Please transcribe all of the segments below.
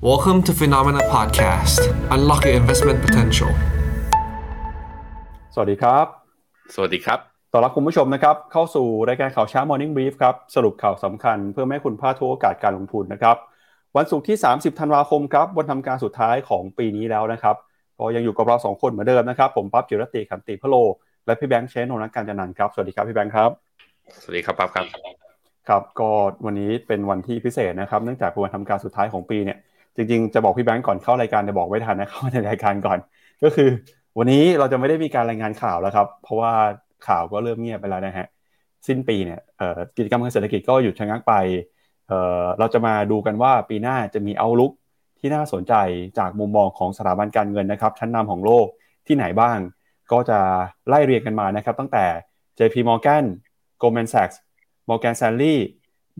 Welcome to Phenomena Podcast. Unlock your investment potential. สวัสดีครับ สวัสดีครับ ต้อนรับคุณผู้ชมนะครับ เข้าสู่รายการข่าวเช้า Morning Brief ครับ สรุปข่าวสำคัญเพื่อไม่ให้คุณพลาดทุกโอกาสการลงทุนนะครับ วันศุกร์ที่ 30 ธันวาคมครับ วันทำการสุดท้ายของปีนี้แล้วนะครับ ก็ยังอยู่กับเราสองคนเหมือนเดิมนะครับ ผมปั๊บจิรติขันติพะโล และพี่แบงค์เชนนนท์การจันนันท์ครับ สวัสดีครับพี่แบงค์ครับ สวัสดีครับปั๊บครับ ครับ ก็วันนี้เป็นวันที่พิเศษนะครับ เนื่องจากเป็นวันทำการสุดท้ายของปีเนี่ย จริงๆ จะบอกพี่แบงค์ก่อนเข้ารายการจะบอกไว้ทันนะเข้าในรายการก่อน ก็คือ วันนี้เราจะไม่ได้มีการรายงานข่าวแล้วครับ เพราะว่าข่าวก็เริ่มเงียบไปแล้วนะฮะสิ้นปีเนี่ยกิจกรรมทางเศรษฐกิจก็หยุดชะงักไปเเราจะมาดูกันว่าปีหน้าจะมีเอาลุกที่น่าสนใจจากมุมมองของสถาบันการเงินนะครับ ชั้นนำของโลกที่ไหนบ้าง ก็จะไล่เรียงกันมานะครับ ตั้งแต่ JP Morgan Goldman Sachs Morgan Stanley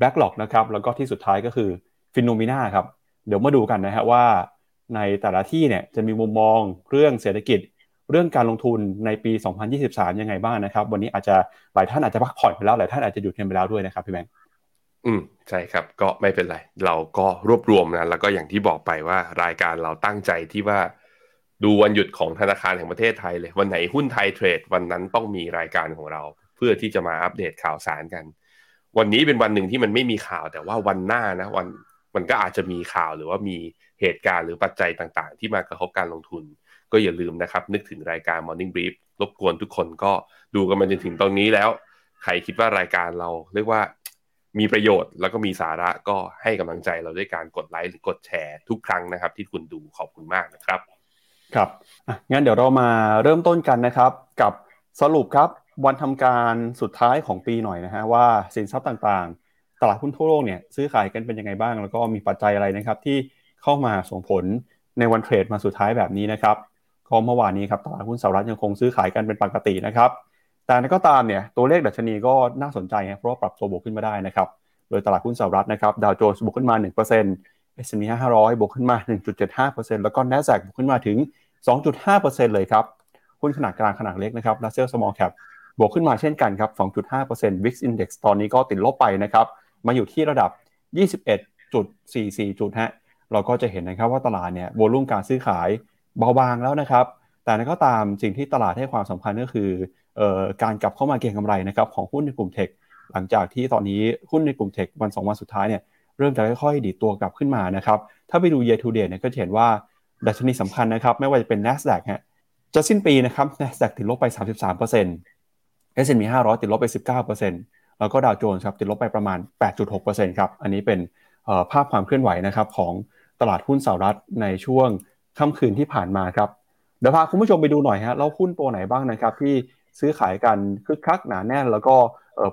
BlackRock นะครับแล้วก็ที่สุดท้ายก็คือ Phenomena ครับ เดี๋ยวมาดูกันนะฮะว่า ในแต่ละที่เนี่ยจะมีมุมมองเรื่องเศรษฐกิจ เรื่องการลงทุนในปี 2023 ยังไงบ้างนะครับ วันนี้อาจจะหลายท่านอาจจะพักผ่อนไปแล้วหลายท่านอาจจะหยุดกันไปแล้วด้วยนะครับพี่แบงค์อืมใช่ครับก็ไม่เป็นไร เราก็รวบรวมนะแล้วก็อย่างที่บอกไปว่ารายการเราตั้งใจที่ว่าดูวันหยุดของธนาคารแห่งประเทศไทยเลย วันไหนหุ้นไทยเทรด วันนั้นต้องมีรายการของเรา เพื่อที่จะมาอัปเดตข่าวสารกัน วันนี้เป็นวันหนึ่งที่มันไม่มีข่าวแต่ว่าวันหน้านะ วัน มันก็อาจจะมีข่าวหรือว่ามีเหตุการณ์หรือปัจจัยต่างๆ ที่มากระทบการลงทุน ก็อย่าลืมนะครับ นึกถึงรายการ Morning Brief รบกวนทุกคนก็ดูกันมาจนถึงตรงนี้แล้ว ใครคิดว่ารายการเราเรียกว่ามีประโยชน์แล้วก็มีสาระก็ให้กำลังใจเราด้วยการกดไลค์หรือกดแชร์ทุกครั้งนะครับ ที่คุณดูขอบคุณมากนะครับครับงั้นเดี๋ยวเรามาเริ่มต้นกันนะครับ กับสรุปครับวันทำการสุดท้ายของปีหน่อยนะฮะว่าสินทรัพย์ต่างๆ ตลาดหุ้นทั่วโลกเนี่ยซื้อขายกันเป็นยังไงบ้าง แล้วก็มีปัจจัยอะไรนะครับ ที่เข้ามาส่งผลในวันเทรดมาสุดท้ายแบบนี้นะครับก็เมื่อวานนี้ครับตลาดหุ้นสหรัฐยังคงซื้อขายกันเป็นปกตินะครับแต่นั้นก็ตามเนี่ยตัวเลขดัชนีก็น่าสนใจนะเพราะว่าปรับตัวบวกขึ้นมาได้นะครับโดยตลาดหุ้นสหรัฐนะครับดาวโจนส์บวกขึ้นมา 1% S&P 500 บวกขึ้นมา 1.75%แล้วก็ NASDAQ บวกขึ้นมาถึง 2.5%เลยครับหุ้นขนาดกลางขนาดเล็กนะครับ Russell Small Cap บวกขึ้นมาเช่นกันครับ 2.5% VIX Index ตอนนี้ก็ติดลบไปนะครับ มาอยู่ที่ระดับ 21.44 จุดฮะเราก็จะเห็นนะครับว่าตลาดเนี่ยโวลุ่มการซื้อขายเบาบางแล้วนะครับ แต่นั้นก็ตามสิ่งที่ตลาดให้ความสำคัญก็คือเอ่อการกลับเข้ามาเก็งกำไรนะครับของหุ้นในกลุ่มเทคหลังจากที่ตอนนี้หุ้นในกลุ่มเทควันสองวันสุดท้ายเนี่ยเริ่มจะค่อยๆดีดตัวกลับขึ้นมานะครับถ้าไปดู year to date เนี่ยก็จะเห็นว่าดัชนีสำคัญนะครับไม่ว่าจะเป็น NASDAQ ฮะจะสิ้นปีนะครับ NASDAQ ติดลบไป 33% S&P 500 ติดลบไป 19% แล้วก็ดาวโจนส์ครับติดลบไปประมาณ 8.6%ครับอันนี้เป็นภาพความเคลื่อนไหวนะครับของตลาดหุ้นสหรัฐในช่วงค่ำคืนที่ผ่านมาครับเดี๋ยวพาคุณผู้ชมไปดูหน่อยฮะแล้วหุ้นตัวไหนบ้างนะครับ ที่ซื้อขายกันคึกคักหนาแน่น แล้วก็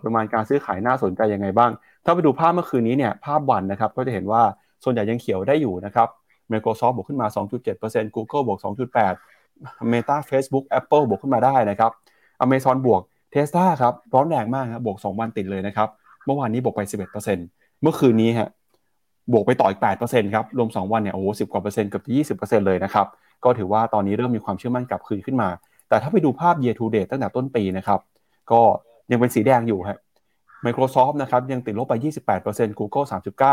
ประมาณการซื้อขายน่าสนใจยังไงบ้าง ถ้าไปดูภาพเมื่อคืนนี้เนี่ยภาพวันนะครับก็จะเห็นว่าส่วนใหญ่ยังเขียวได้อยู่นะครับ Microsoft บวกขึ้นมา 2.7% Google บวก 2.8 Meta Facebook Apple บวกขึ้นมาได้นะครับ Amazon บวก Tesla ครับร้อนแรงมากครับบวก 2 วันติดเลยนะครับ เมื่อวานนี้บวกไป 11%เมื่อคืนนี้ฮะบวกไปต่ออีก8%ครับรวม 2 วันเนี่ยโอ้โห10กว่าเปอร์เซ็นต์เกือบจะ20%เลยนะครับก็ถือว่าตอนนี้เริ่มมีความเชื่อมั่นกลับคืนขึ้นมา แต่ถ้าไปดูภาพ year to date ตั้งแต่ต้นปีนะครับก็ยังเป็นสีแดงอยู่ครับ Microsoft นะครับยังติดลบไป 28% Google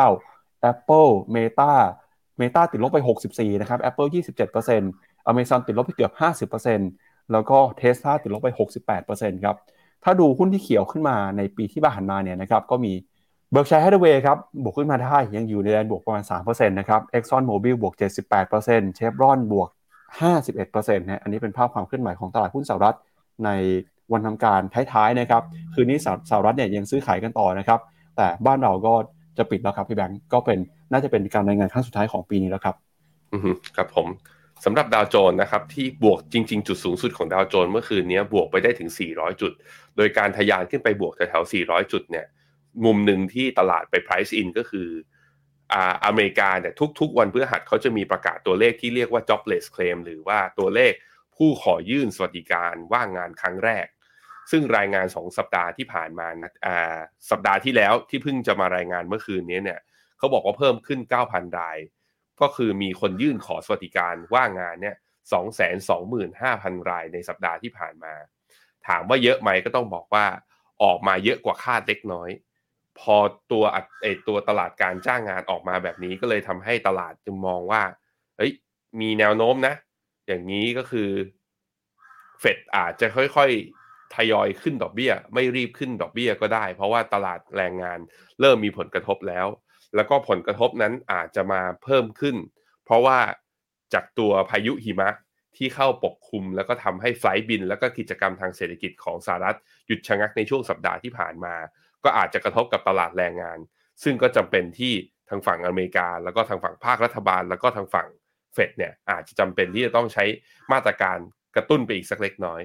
39 Apple Meta Meta ติดลบไป 64นะครับ Apple 27% Amazon ติดลบไปเกือบ 50% แล้วก็ Tesla ติดลบไป 68%ครับ ถ้าดูหุ้นที่เขียวขึ้นมาในปีที่ผ่านมาเนี่ยนะครับก็มี Berkshire Hathaway ครับบวกขึ้นมาได้ยังอยู่ในแดนบวกประมาณ 3%นะครับ Exxon Mobil บวก 78% Chevron บวก 51%นะอันนี้เป็นภาพความเคลื่อนไหวของตลาดหุ้นสหรัฐในวันทำการท้ายๆนะครับ คืนนี้สหรัฐเนี่ยยังซื้อขายกันต่อนะครับ แต่บ้านเราก็จะปิดแล้วครับพี่แบงก์ก็เป็นน่าจะเป็นการรายงานครั้งสุดท้ายของปีนี้แล้วครับ อือฮึครับผม สำหรับดาวโจนส์นะครับที่บวกจริง ๆ จุดสูงสุดของดาวโจนส์เมื่อคืนนี้บวกไปได้ถึง 400 จุด โดยการทะยานขึ้นไปบวกแถวๆ400 จุดเนี่ยมุมหนึ่งที่ตลาดไป price in ก็คืออ่าอเมริกาเนี่ยทุก ๆ วันพฤหัสเขาจะมีประกาศตัวเลขที่เรียกว่า jobless claim หรือว่าตัวเลขผู้ขอยื่นสวัสดิการว่างงานครั้งแรก ซึ่งรายงาน 2 สัปดาห์ที่ผ่านมาอ่าสัปดาห์ที่แล้วที่เพิ่งจะมารายงานเมื่อคืนนี้เนี่ยเขาบอกว่าเพิ่มขึ้น 9,000 ราย ก็คือมีคนยื่นขอสวัสดิการว่างงานเนี่ย225,000รายในสัปดาห์ที่ผ่านมา ถามว่าเยอะไหมก็ต้องบอกว่าออกมาเยอะกว่าคาดเล็กน้อย พอตัวไอตัวตลาดการจ้างงานออกมาแบบนี้ก็เลยทำให้ตลาดจึงมองว่าเอ้ยมีแนวโน้มนะ อย่างนี้ก็คือเฟดอาจจะค่อยๆทยอยขึ้นดอกเบี้ย ไม่รีบขึ้นดอกเบี้ยก็ได้ เพราะว่าตลาดแรงงานเริ่มมีผลกระทบแล้ว แล้วก็ผลกระทบนั้นอาจจะมาเพิ่มขึ้น เพราะว่าจากตัวพายุหิมะที่เข้าปกคลุม แล้วก็ทำให้ไฟล์บิน แล้วก็กิจกรรมทางเศรษฐกิจของสหรัฐหยุดชะงักในช่วงสัปดาห์ที่ผ่านมา ก็อาจจะกระทบกับตลาดแรงงาน ซึ่งก็จำเป็นที่ทางฝั่งอเมริกา แล้วก็ทางฝั่งภาครัฐบาล แล้วก็ทางฝั่งเฟดเนี่ยอาจจะจำเป็นที่จะต้องใช้มาตรการกระตุ้นไปอีกสักเล็กน้อย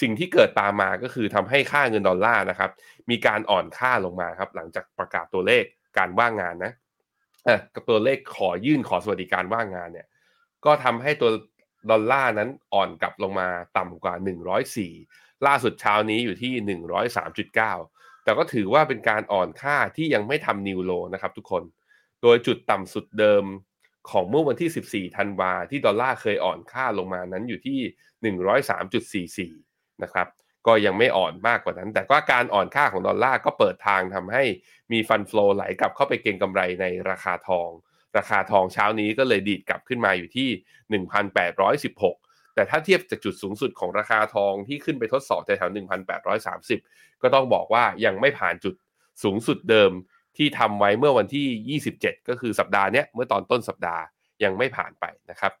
สิ่งที่เกิดตามมาก็คือทำให้ค่าเงินดอลลาร์นะครับมีการอ่อนค่าลงมาครับหลังจากประกาศตัวเลข การว่างงานนะเออกับตัวเลขขอยื่นขอสวัสดิการว่างงานเนี่ย ก็ทำให้ตัวดอลลาร์นั้นอ่อนกลับลงมาต่ำกว่า 104 ล่าสุดเช้านี้อยู่ที่ 103.9 แต่ก็ถือว่าเป็นการอ่อนค่าที่ยังไม่ทำนิวโลนะครับทุกคน โดยจุดต่ำสุดเดิมของเมื่อวันที่ 14 ธันวาที่ดอลลาร์เคยอ่อนค่าลงมานั้นอยู่ที่ 103.44 นะครับ ก็ยังไม่อ่อนมากกว่านั้น แต่ก็การอ่อนค่าของดอลลาร์ก็เปิดทางทำให้มีฟันฟลอไหลกลับเข้าไปเก็งกำไรในราคาทอง ราคาทองเช้านี้ก็เลยดีดกลับขึ้นมาอยู่ที่ 1,816 แต่ถ้าเทียบจากจุดสูงสุดของราคาทองที่ขึ้นไปทดสอบแถว1,830 ก็ต้องบอกว่ายังไม่ผ่านจุดสูงสุดเดิมที่ทำไว้เมื่อวันที่ 27 ก็คือสัปดาห์นี้เมื่อตอนต้นสัปดาห์ยังไม่ผ่านไปนะครับ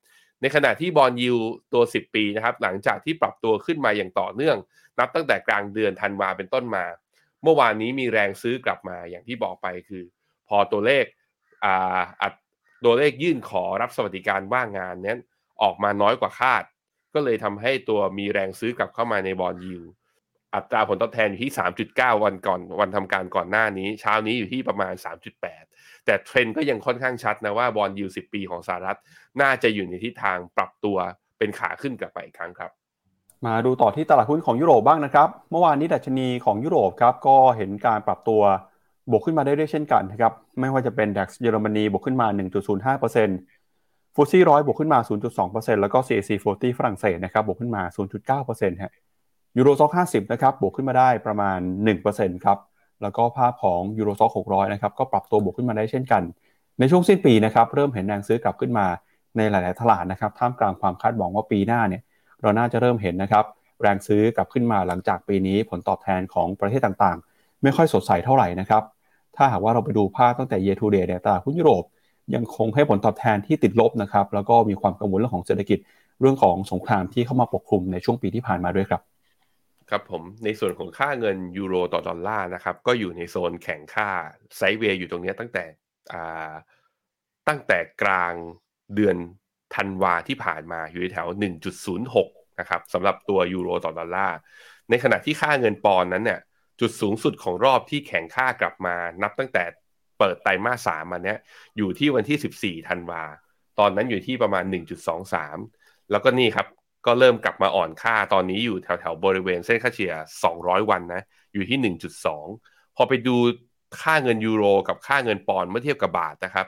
ในขณะที่บอลยูตัว 10 ปีนะครับหลังจากที่ปรับตัวขึ้นมาอย่างต่อเนื่อง นับตั้งแต่กลางเดือนธันวาเป็นต้นมา เมื่อวานนี้มีแรงซื้อกลับมาอย่างที่บอกไปคือ พอตัวเลขอ่าตัวเลขยื่นขอรับสวัสดิการว่างงานนั้นออกมาน้อยกว่าคาด ก็เลยทำให้ตัวมีแรงซื้อกลับเข้ามาในบอลยู อัตราผลตอบแทนอยู่ที่ 3.9 วันก่อนวันทำการก่อนหน้านี้ เช้านี้อยู่ที่ประมาณ 3.8 แต่เทรนด์ก็ยังค่อนข้างชัดนะว่าบอลยู10ปีของสหรัฐ น่าจะอยู่ในทิศทางปรับตัวเป็นขาขึ้นกลับไปอีกครั้งครับ มาดูต่อที่ตลาดหุ้นของยุโรปบ้างนะครับ เมื่อวานนี้ดัชนีของยุโรปครับก็เห็นการปรับตัวบวกขึ้นมาได้ด้วยเช่นกันนะครับไม่ว่าจะเป็น DAX เยอรมนีบวกขึ้นมา 1.05%ฟูซี่ร้อยบวกขึ้นมา 0.2%แล้วก็ CAC 40 ฝรั่งเศสนะครับบวกขึ้นมา 0.9%ฮะ Euro Stoxx 50นะครับบวกขึ้นมาได้ประมาณ 1%ครับแล้วก็ภาพของ Euro Stoxx 600นะครับก็ปรับตัวบวกขึ้นมาได้เช่นกัน ในช่วงสิ้นปีนะครับเริ่มเห็นแรงซื้อกลับขึ้นมาในหลาย ๆ ตลาดนะครับท่ามกลางความคาดหวังว่าปีหน้าเนี่ยเราน่าจะเริ่มเห็นนะครับแรงซื้อกลับขึ้นมาหลังจากปีนี้ผลตอบแทนของประเทศต่างๆ ไม่ค่อยสดใสเท่าไหร่นะครับถ้าหากว่าเราไปดูภาพตั้งแต่ year to date เนี่ยตลาดหุ้นยุโรปยังคงให้ผลตอบแทนที่ติดลบนะครับแล้วก็มีความกังวลเรื่องของเศรษฐกิจเรื่องของสงครามที่เข้ามาปกคลุมในช่วงปีที่ผ่านมาด้วยครับ ครับผมในส่วนของค่าเงินยูโรต่อดอลลาร์นะครับก็อยู่ในโซนแข่งค่าไซเวย์อยู่ตรงนี้ตั้งแต่ตั้งแต่กลางเดือนธันวาที่ผ่านมาอยู่แถว 1.06 นะครับสำหรับตัวยูโรต่อดอลลาร์ในขณะที่ค่าเงินปอนนั้นเนี่ยจุดสูงสุดของรอบที่แข่งค่ากลับมา นับตั้งแต่เปิดไตรมาสสามมาเนี้ยอยู่ที่วันที่ 14 ธันวา ตอนนั้นอยู่ที่ประมาณ 1.23 แล้วก็นี่ครับ ก็เริ่มกลับมาอ่อนค่าตอนนี้อยู่แถวๆบริเวณเส้นค่าเฉลี่ย 200 วันนะ อยู่ที่ 1.2 พอไปดูค่าเงินยูโรกับค่าเงินปอนด์เมื่อเทียบกับบาทนะครับ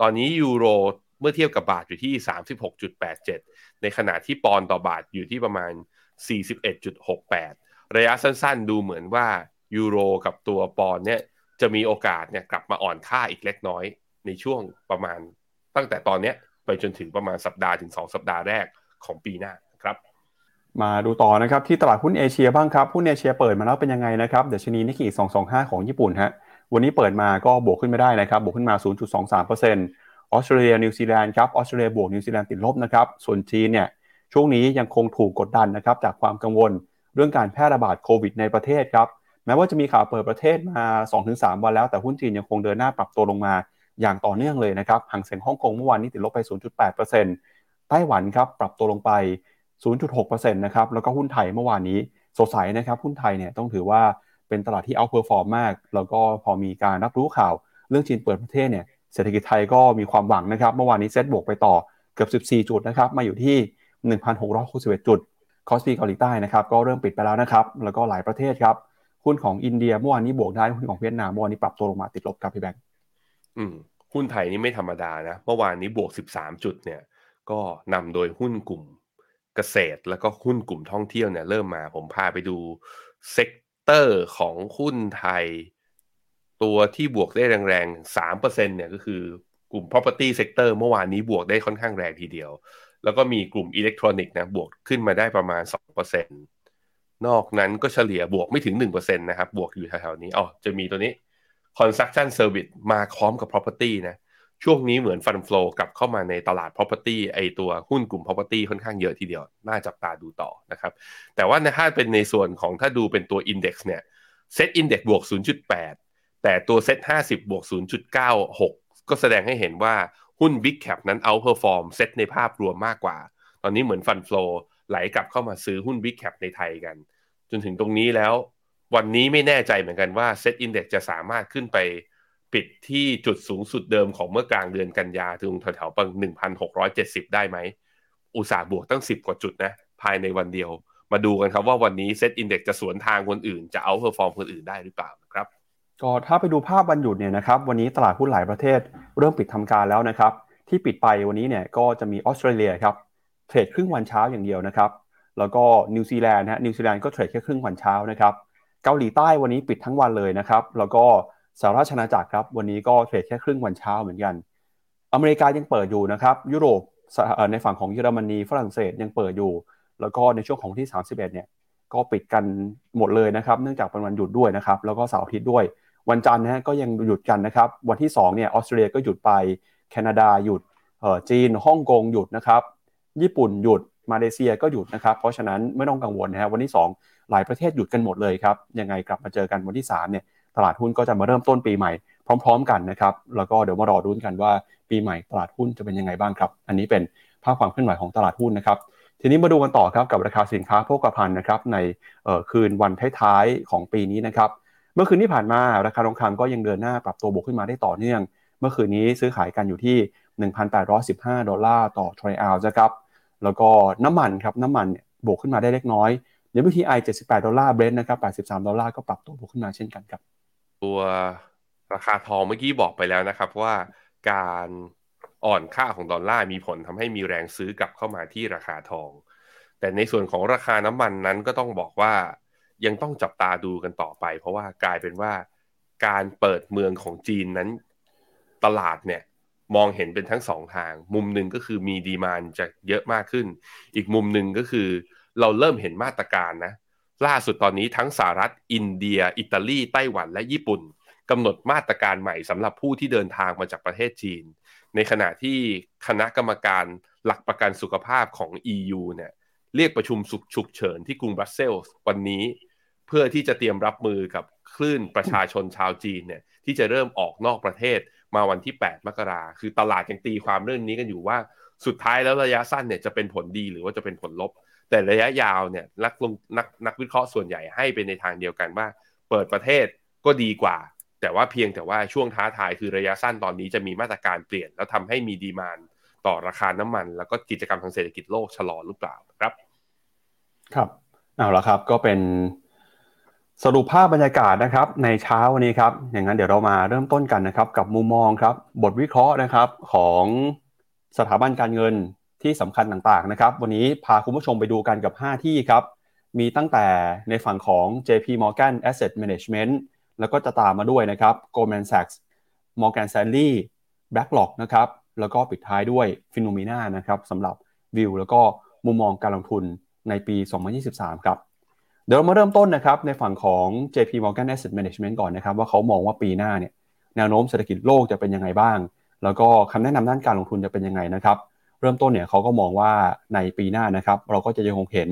ตอนนี้ยูโรเมื่อเทียบกับบาทอยู่ที่ 36.87 ในขณะที่ปอนด์ต่อบาทอยู่ที่ประมาณ 41.68 ระยะสั้นๆ ดูเหมือนว่ายูโรกับตัวปอนด์เนี่ยจะมีโอกาสเนี่ยกลับมาอ่อนค่าอีกเล็กน้อยในช่วงประมาณตั้งแต่ตอนนี้ไปจนถึงประมาณสัปดาห์ถึง 2 สัปดาห์แรกของปีหน้า มาดูต่อนะครับที่ตลาดหุ้นเอเชียบ้างครับหุ้นเอเชียเปิดมาแล้วเป็นยังไงนะครับเดชนีนิกเกิ225 ของญี่ปุ่นฮะวันนี้เปิดมาก็บวกขึ้นไม่ได้นะครับบวกขึ้นมา 0.23%ออสเตรเลียนิวซีแลนด์ครับออสเตรเลียบวกนิวซีแลนด์ติดลบนะครับส่วนจีนเนี่ยช่วงนี้ยังคงถูกกดดันนะครับจากความกังวลเรื่องการแพร่ระบาดโควิดในประเทศครับแม้ว่าจะมีข่าวเปิดประเทศมา 2-3 วันแล้วแต่หุ้นจีนยังคงเดินหน้าปรับตัวลงมาอย่างต่อเนื่องเลยนะครับฮั่งเส็งฮ่องกงเมื่อวานนี้ติดลบไป 0.8%ไต้หวันครับปรับตัวลงไป 0.6%นะครับแล้วก็หุ้นไทยเมื่อวานนี้สดใสนะครับหุ้นไทยเนี่ยต้องถือว่าเป็นตลาดที่ outperform มาก แล้วก็พอมีการรับรู้ข่าวเรื่องจีนเปิดประเทศเนี่ยเศรษฐกิจไทยก็มีความหวังนะครับ เมื่อวานนี้เซ็ตบวกไปต่อเกือบ 14 จุดนะครับ มาอยู่ที่ 1,661 จุด KOSPI เกาหลีใต้นะครับ ก็เริ่มปิดไปแล้วนะครับ แล้วก็หลายประเทศครับ หุ้นของอินเดียเมื่อวานนี้บวกได้ หุ้นของเวียดนามเมื่อวานนี้ปรับตัวลงมาติดลบครับพี่แบงค์อืม หุ้นไทยนี่ไม่ธรรมดานะ เมื่อวานนี้บวก 13 จุดเนี่ย ก็นำโดยหุ้นกลุ่ม เกษตรแล้วก็หุ้นกลุ่มท่องเที่ยวเนี่ยเริ่มมา ผมพาไปดู sector ของหุ้นไทย ตัวที่บวกได้แรงๆสามเปอร์เซ็นต์เนี่ยก็คือกลุ่ม property sector เมื่อวานนี้บวกได้ค่อนข้างแรงทีเดียว แล้วก็มีกลุ่มอิเล็กทรอนิกส์นะบวกขึ้นมาได้ประมาณ 2%นอกนั้นก็เฉลี่ยบวกไม่ถึง 1%นะครับ บวกอยู่แถวๆนี้อ๋อจะมีตัวนี้ construction service มาพร้อมกับ property นะ ช่วงนี้เหมือนฟันฟลูกลับเข้ามาในตลาด property ไอตัวหุ้นกลุ่ม property ค่อนข้างเยอะทีเดียว น่าจับตาดูต่อนะครับ แต่ว่าถ้าเป็นในส่วนของถ้าดูเป็นตัว index เนี่ย set index บวก 0.8 แต่ตัว set 50 บวก 0.96 ก็แสดงให้เห็นว่าหุ้น big cap นั้น outperform เซตในภาพรวมมากกว่า ตอนนี้เหมือนฟันฟลูไหลกลับเข้ามาซื้อหุ้น big cap ในไทยกัน จนถึงตรงนี้แล้ว วันนี้ไม่แน่ใจเหมือนกันว่า set index จะสามารถขึ้นไป ปิดที่จุดสูงสุดเดิมของเมื่อกลางเดือนกันยาถึงแถวๆปัง1,670 ได้ไหม อุตสาห์บวกตั้ง 10 กว่าจุดนะ ภายในวันเดียว มาดูกันครับว่าวันนี้ SET Index จะสวนทางคนอื่น จะ outperform คนอื่นได้หรือเปล่าครับ ก็ถ้าไปดูภาพวันหยุดเนี่ยนะครับวันนี้ตลาดหุ้นหลายประเทศเริ่มปิดทำการแล้วนะครับ ที่ปิดไปวันนี้เนี่ยก็จะมีออสเตรเลียครับ trade ครึ่งวันเช้าอย่างเดียวนะครับ แล้วก็นิวซีแลนด์นะนิวซีแลนด์ก็ trade แค่ครึ่งวันเช้านะครับ เกาหลีใต้วันนี้ปิดทั้งวันเลยนะครับ แล้วก็ สหราชอาณาจักรครับวันนี้ก็เทรดแค่ครึ่งวันเช้าเหมือนกัน อเมริกายังเปิดอยู่นะครับ ยุโรปในฝั่งของเยอรมนีฝรั่งเศสยังเปิดอยู่ แล้วก็ในช่วงของที่ 31เนี่ยก็ปิดกันหมดเลยนะครับ เนื่องจากเป็นวันหยุดด้วยนะครับ แล้วก็เสาร์อาทิตย์ด้วย วันจันทร์นะก็ยังหยุดกันนะครับ วันที่2เนี่ยออสเตรเลียก็หยุดไป แคนาดาหยุดจีนฮ่องกงหยุดนะครับ ญี่ปุ่นหยุดมาเลเซียก็หยุดนะครับ เพราะฉะนั้นไม่ต้องกังวลนะฮะวันที่ 2 หลายประเทศหยุดกันหมดเลยครับ ยังไงกลับมาเจอกันวันที่3เนี่ย ตลาดหุ้นก็จะมาเริ่มต้นปีใหม่พร้อม ๆ กันนะครับ แล้วก็เดี๋ยวมารอรุ้นกันว่าปีใหม่ตลาดหุ้นจะเป็นยังไงบ้างครับ อันนี้เป็นภาพความเคลื่อนไหวของตลาดหุ้นนะครับ ทีนี้มาดูกันต่อครับกับราคาสินค้าโภคภัณฑ์นะครับในคืนวันท้ายๆของปีนี้นะครับ เมื่อคืนที่ผ่านมาราคาทองคำก็ยังเดินหน้าปรับตัวบวกขึ้นมาได้ต่อเนื่อง เมื่อคืนนี้ซื้อขายกันอยู่ที่ 1,815 ดอลลาร์ต่อทรอยออนซ์นะครับแล้วก็น้ำมันครับน้ำมันบวกขึ้นมาได้เล็กน้อย WTI 78 ดอลลาร์ Brent นะครับ 83 ดอลลาร์ก็ปรับตัวบวกขึ้นมาเช่นกันครับ ตัวราคาทองเมื่อกี้บอกไปแล้วนะครับว่าการอ่อนค่าของดอลลาร์มีผลทำให้มีแรงซื้อกลับเข้ามาที่ราคาทอง แต่ในส่วนของราคาน้ำมันนั้นก็ต้องบอกว่ายังต้องจับตาดูกันต่อไป เพราะว่ากลายเป็นว่าการเปิดเมืองของจีนนั้นตลาดเนี่ยมองเห็นเป็นทั้งสองทาง มุมหนึ่งก็คือมีดีมานจะเยอะมากขึ้น อีกมุมหนึ่งก็คือเราเริ่มเห็นมาตรการนะ ล่าสุดตอนนี้ทั้งสหรัฐ อินเดีย อิตาลี ไต้หวันและญี่ปุ่นกำหนดมาตรการใหม่สำหรับผู้ที่เดินทางมาจากประเทศจีน ในขณะที่คณะกรรมการหลักประกันสุขภาพของ EU เนี่ยเรียกประชุมสุฉุกเฉินที่กรุงบรัสเซลส์วันนี้ เพื่อที่จะเตรียมรับมือกับคลื่นประชาชนชาวจีนเนี่ยที่จะเริ่มออกนอกประเทศมาวันที่ 8 มกราคือตลาดยังตีความเรื่องนี้กันอยู่ว่า สุดท้ายแล้วระยะสั้นเนี่ยจะเป็นผลดีหรือว่าจะเป็นผลลบ แต่ระยะยาวเนี่ยนักลงนักนักวิเคราะห์ส่วนใหญ่ให้เป็นในทางเดียวกันว่า เปิดประเทศก็ดีกว่า แต่ว่าเพียงแต่ว่าช่วงท้าทายคือระยะสั้นตอนนี้จะมีมาตรการเปลี่ยน แล้วทำให้มีดีมานต่อราคาน้ำมัน แล้วก็กิจกรรมทางเศรษฐกิจโลกชะลอหรือเปล่าครับ ครับเอาละครับก็เป็นสรุปภาพบรรยากาศนะครับในเช้าวันนี้ครับอย่างนั้นเดี๋ยวเรามาเริ่มต้นกันนะครับกับมุมมองครับบทวิเคราะห์นะครับของสถาบันการเงิน ที่สำคัญต่างๆนะครับ วันนี้พาคุณผู้ชมไปดูกันกับ 5 ที่ครับ มีตั้งแต่ในฝั่งของ JP Morgan Asset Management แล้วก็จะตามมาด้วยนะครับ Goldman Sachs Morgan Stanley BlackRock นะครับ แล้วก็ปิดท้ายด้วย p h e n o m e n a นะครับสำหรับวิวแล้วก็มุมมองการลงทุนในปี 2023 ครับ เดี๋ยวเรามาเริ่มต้นนะครับในฝั่งของ JP Morgan Asset Management ก่อนนะครับ ว่าเขามองว่าปีหน้าเนี่ยแนวโน้มเศรษฐกิจโลกจะเป็นยังไงบ้าง แล้วก็คำแนะนำด้านการลงทุนจะเป็นยังไงนะครับ เริ่มต้นเนี่ยเขาก็มองว่าในปีหน้านะครับ เราก็จะยังคงเห็น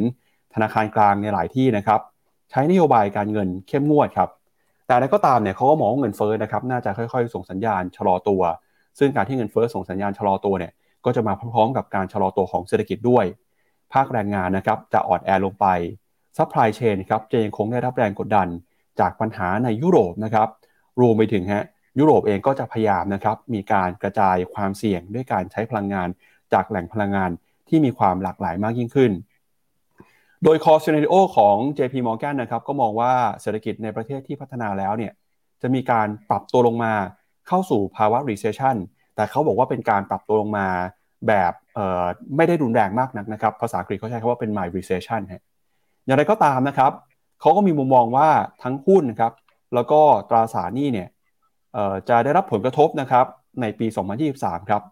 ธนาคารกลางในหลายที่นะครับ ใช้นโยบายการเงินเข้มงวดครับ แต่อะไรก็ตามเนี่ยเขาก็มองเงินเฟ้อนะครับ น่าจะค่อยๆ ส่งสัญญาณชะลอตัว ซึ่งการที่เงินเฟ้อส่งสัญญาณชะลอตัวเนี่ย ก็จะมาพร้อมๆ กับการชะลอตัวของเศรษฐกิจด้วย ภาคแรงงานนะครับจะอ่อนแอลงไป supply chain ครับจะยังคงได้รับแรงกดดันจากปัญหาในยุโรปนะครับรวมไปถึงฮะยุโรปเองก็จะพยายามนะครับมีการกระจายความเสี่ยงด้วยการใช้พลังงาน จากแหล่งพลังงานที่มีความหลากหลายมากยิ่งขึ้น โดยคอร์ s เนโอของ JP Morgan นะครับก็มองว่าเศรษฐกิจในประเทศที่พัฒนาแล้วเนี่ยจะมีการปรับตัวลงมาเข้าสู่ภาวะ recession แต่เขาบอกว่าเป็นการปรับตัวลงมาแบบไม่ได้รุนแรงมากนักนะครับ ภาษาอังกฤษเขาใช้คำว่าเป็น mild recession ฮะอย่างไรก็ตามนะครับเขาก็มีมุมมองว่าทั้งหุ้นนะครับแล้วก็ตราสารหนี้เนี่ยจะได้รับผลกระทบนะครับในปี 2023 ครับ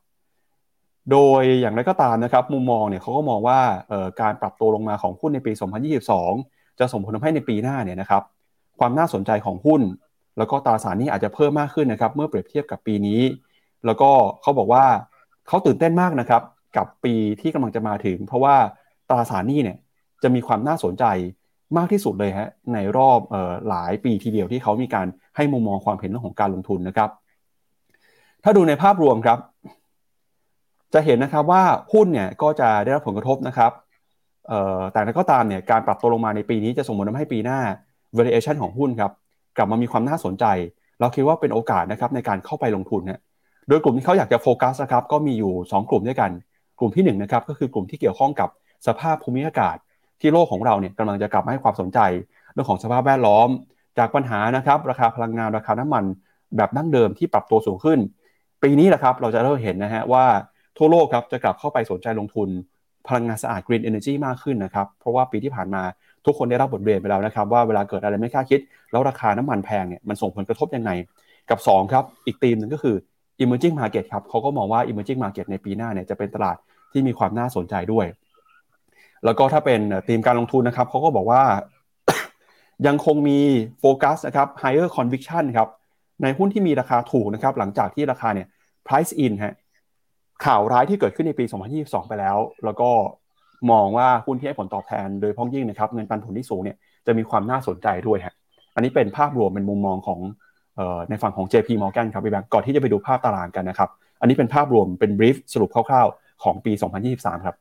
โดยอย่างไรก็ตามนะครับมุมมองเนี่ยเขาก็มองว่าการปรับตัวลงมาของหุ้นในปี 2022 จะส่งผลทำให้ในปีหน้าเนี่ยนะครับความน่าสนใจของหุ้น แล้วก็ตราสารนี้อาจจะเพิ่มมากขึ้นนะครับเมื่อเปรียบเทียบกับปีนี้ แล้วก็เขาบอกว่าเขาตื่นเต้นมากนะครับกับปีที่กำลังจะมาถึง เพราะว่าตราสารนี้เนี่ยจะมีความน่าสนใจมากที่สุดเลยฮะในรอบออหลายปีทีเดียวที่เขามีการให้มุมมองความเห็นเรื่องของการลงทุนนะครับ ถ้าดูในภาพรวมครับ จะเห็นนะครับว่าหุ้นเนี่ยก็จะได้รับผลกระทบนะครับแต่แล้วก็ตามเนี่ยการปรับตัวลงมาในปีนี้จะส่งผลทำให้ปีหน้า valuation ของหุ้นครับกลับมามีความน่าสนใจ เราคิดว่าเป็นโอกาสนะครับในการเข้าไปลงทุนเนี่ยโดยกลุ่มที่เขาอยากจะโฟกัสนะครับก็มีอยู่ 2 กลุ่มด้วยกัน กลุ่มที่1นนะครับก็คือกลุ่มที่เกี่ยวข้องกับสภาพภูมิอากาศ ที่โลกของเราเนี่ยกำลังจะกลับมาให้ความสนใจ เรื่องของสภาพแวดล้อม จากปัญหานะครับราคาพลังงานราคาน้ำมัน แบบดั้งเดิมที่ปรับตัวสูงขึ้น ปีนี้แหละครับเราจะเริ่มเห็นนะฮะว่า ทั่วโลกครับจะกลับเข้าไปสนใจลงทุนพลังงานสะอาด Green Energy มากขึ้นนะครับ เพราะว่าปีที่ผ่านมาทุกคนได้รับบทเรียนไปแล้วนะครับ ว่าเวลาเกิดอะไรไม่คาดคิด แล้วราคาน้ำมันแพงเนี่ยมันส่งผลกระทบยังไง กับ 2 ครับ อีกธีมหนึ่งก็คือ emerging market ครับเขาก็มองว่า emerging market ในปีหน้าเนี่ยจะเป็นตลาดที่มีความน่าสนใจด้วย แล้วก็ถ้าเป็นทีมการลงทุนนะครับเขาก็บอกว่า ยังคงมีโฟกัสนะครับ higher conviction ครับในหุ้นที่มีราคาถูกนะครับหลังจากที่ราคาเนี่ย price in ฮะ ข่าวร้ายที่เกิดขึ้นในปี 2022 ไปแล้ว แล้วก็มองว่าหุ้นที่ให้ผลตอบแทน โดยพ้องยิ่งนะครับเงินปันผลที่สูงเนี่ยจะมีความน่าสนใจด้วยฮะอันนี้เป็นภาพรวมเป็นมุมมองของในฝั่งของ JP Morgan ครับพี่แบงก์ก่อนที่จะไปดูภาพตารางกันนะครับ อันนี้เป็นภาพรวมเป็น brief สรุปคร่าวๆ ของปี 2023 ครับ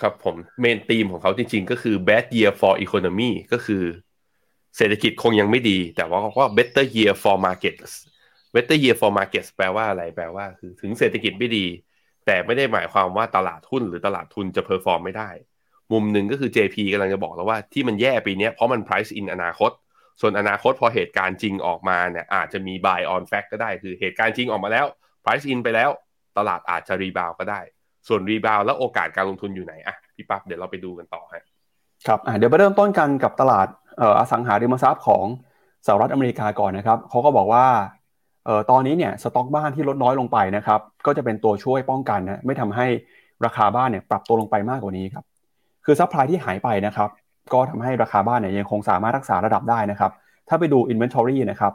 ครับผมเมนธีมของเขาจริงๆ ก็คือ bad year for economy ก็คือเศรษฐกิจคงยังไม่ดี แต่ว่าก็ better year for markets better year for markets แปลว่าอะไรแปลว่าคือถึงเศรษฐกิจไม่ดี แต่ไม่ได้หมายความว่าตลาดหุ้นหรือตลาดทุนจะ perform ไม่ได้ มุมหนึ่งก็คือ JP กำลังจะบอกแล้วว่าที่มันแย่ปีนี้เพราะมัน price in อนาคต ส่วนอนาคตพอเหตุการณ์จริงออกมาเนี่ยอาจจะมี buy on fact ก็ได้ คือเหตุการณ์จริงออกมาแล้ว price in ไปแล้ว ตลาดอาจจะ rebound ก็ได้ ส่วน rebound แล้วโอกาสการลงทุนอยู่ไหนอะพี่ปั๊บเดี๋ยวเราไปดูกันต่อฮะครับเดี๋ยวไปเริ่มต้นกันกับตลาดอสังหาริมทรัพย์ของสหรัฐอเมริกาก่อนนะครับเขาก็บอกว่า ออตอนนี้เนี่ยสต็อกบ้านที่ลดน้อยลงไปนะครับ ก็จะเป็นตัวช่วยป้องกันนะไม่ทำให้ราคาบ้านเนี่ยปรับตัวลงไปมากกว่านี้ครับ คือ supply ที่หายไปนะครับ ก็ทำให้ราคาบ้านเนี่ยยังคงสามารถรักษาระดับได้นะครับ ถ้าไปดู inventory นะครับ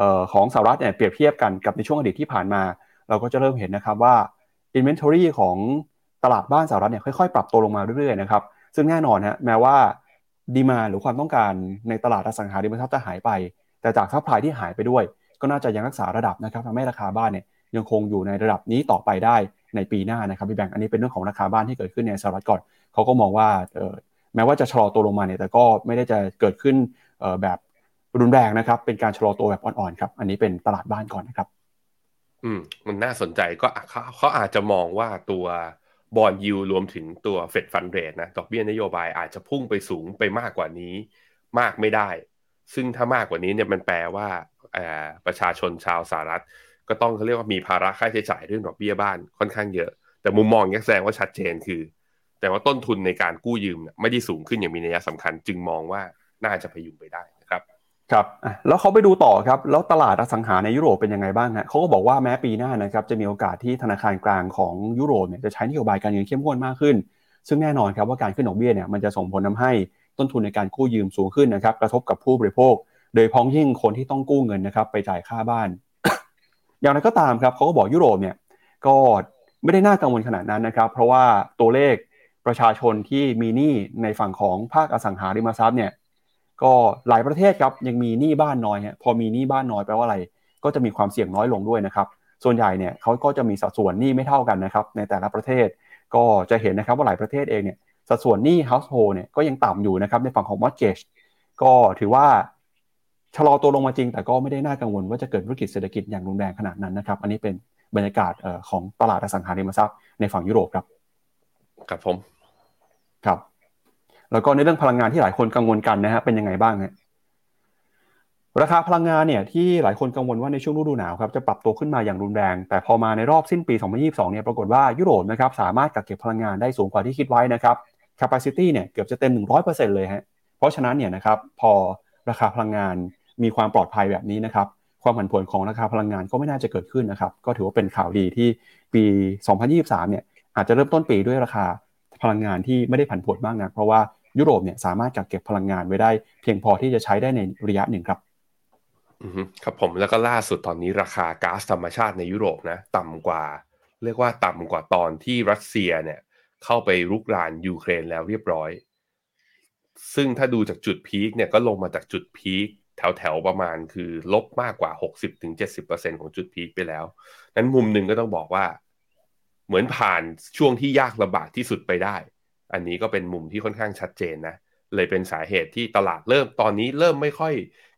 ออของสหรัฐเนี่ยเปรียบเทียบกันกับในช่วงอดีตที่ผ่านมา เราก็จะเริ่มเห็นนะครับว่า inventory ของตลาดบ้านสหรัฐเนี่ยค่อยๆ ปรับตัวลงมาเรื่อยๆนะครับซึ่งแน่นอนฮะแม้ว่า demand หรือความต้องการในตลาดอสังหาริมทรัพย์จะหายไป แต่จาก supply ที่หายไปด้วย ก็น่าจะยังรักษาระดับนะครับทำให้ราคาบ้านเนี่ยยังคงอยู่ในระดับนี้ต่อไปได้ในปีหน้านะครับพี่แบงค์อันนี้เป็นเรื่องของราคาบ้านที่เกิดขึ้นในสหรัฐก่อนเขาก็มองว่าแม้ว่าจะชะลอตัวลงมาเนี่ยแต่ก็ไม่ได้จะเกิดขึ้นแบบรุนแรงนะครับ เป็นการชะลอตัวแบบอ่อนๆครับอันนี้เป็นตลาดบ้านก่อนนะครับ อืมมันน่าสนใจก็เขาเขาอาจจะมองว่าตัวบอลยูรวมถึงตัวเฟดฟันเรทนะดอกเบี้ยนโยบายอาจจะพุ่งไปสูงไปมากกว่านี้ มากไม่ได้ ซึ่งถ้ามากกว่านี้เนี่ยมันแปลว่า ประชาชนชาวสหรัฐ ก็ต้องเขาเรียกว่ามีภาระค่าใช้จ่ายเรื่องดอกเบี้ยบ้านค่อนข้างเยอะ แต่มุมมองยังแสดงว่าชัดเจนคือ แต่ว่าต้นทุนในการกู้ยืมไม่ได้สูงขึ้นอย่างมีนัยสำคัญ จึงมองว่าน่าจะพยุงไปได้นะครับครับแล้วเขาไปดูต่อครับแล้วตลาดอสังหาในยุโรปเป็นยังไงบ้างฮะเขาก็บอกว่าแม้ปีหน้านะครับจะมีโอกาสที่ธนาคารกลางของยุโรปเนี่ยจะใช้นโยบายการเงินเข้มข้นมากขึ้น ซึ่งแน่นอนครับว่าการขึ้นดอกเบี้ยเนี่ยมันจะส่งผลทาให้ต้นทุนในการกู้ยืมสูงขึ้นนะครับกระทบกับผู้บริโภค โดยพ้องยิ่งคนที่ต้องกู้เงินนะครับไปจ่ายค่าบ้าน อย่างไรก็ตามครับเขาก็บอกยุโรปเนี่ยก็ไม่ได้น่ากังวลขนาดนั้นนะครับ เพราะว่าตัวเลขประชาชนที่มีหนี้ในฝั่งของภาคอสังหาริมทรัพย์เนี่ยก็หลายประเทศครับยังมีหนี้บ้านน้อยฮะพอมีหนี้บ้านน้อยแปลว่าอะไร ก็จะมีความเสี่ยงน้อยลงด้วยนะครับ ส่วนใหญ่เนี่ยเขาก็จะมีสัดส่วนหนี้ไม่เท่ากันนะครับ ในแต่ละประเทศก็จะเห็นนะครับว่าหลายประเทศเองเนี่ยสัดส่วนหนี้ household เนี่ยก็ยังต่ำอยู่นะครับในฝั่งของ mortgage ก็ถือว่า ชะลอตัวลงมาจริง แต่ก็ไม่ได้น่ากังวลว่าจะเกิดวิกฤตเศรษฐกิจอย่างรุนแรงขนาดนั้นนะครับ อันนี้เป็นบรรยากาศของตลาดอสังหาริมทรัพย์ในฝั่งยุโรปครับ ครับผมครับ แล้วก็ในเรื่องพลังงานที่หลายคนกังวลกันนะฮะเป็นยังไงบ้างฮะราคาพลังงานเนี่ยที่หลายคนกังวลว่าในช่วงฤดูหนาวครับจะปรับตัวขึ้นมาอย่างรุนแรง แต่พอมาในรอบสิ้นปี 2022 เนี่ยปรากฏว่ายุโรปนะครับสามารถกักเก็บพลังงานได้สูงกว่าที่คิดไว้นะครับ capacity เนี่ยเกือบจะเต็ม 100%เลยฮะเพราะฉะนั้นเนี่ยนะครับพอราคาพลังงาน มีความปลอดภัยแบบนี้นะครับ ความผันผวนของราคาพลังงานก็ไม่น่าจะเกิดขึ้นนะครับ ก็ถือว่าเป็นข่าวดีที่ปี 2023 เนี่ยอาจจะเริ่มต้นปีด้วยราคาพลังงานที่ไม่ได้ผันผวนมากนะเพราะว่ายุโรปเนี่ยสามารถกักเก็บพลังงานไว้ได้เพียงพอที่จะใช้ได้ในระยะหนึ่งครับครับผมแล้วก็ล่าสุดตอนนี้ราคาก๊าซธรรมชาติในยุโรปนะต่ำกว่า เรียกว่าต่ำกว่าตอนที่รัสเซียเนี่ยเข้าไปรุกรานยูเครนแล้วเรียบร้อย ซึ่งถ้าดูจากจุดพีคเนี่ยก็ลงมาจากจุดพีค แถวแถวประมาณคือลบมากกว่า 60-70%ของจุดพีคไปแล้ว นั้นมุมหนึ่งก็ต้องบอกว่า เหมือนผ่านช่วงที่ยากลำบากที่สุดไปได้ อันนี้ก็เป็นมุมที่ค่อนข้างชัดเจนนะ เลยเป็นสาเหตุที่ตลาดเริ่มตอนนี้เริ่มไม่ค่อย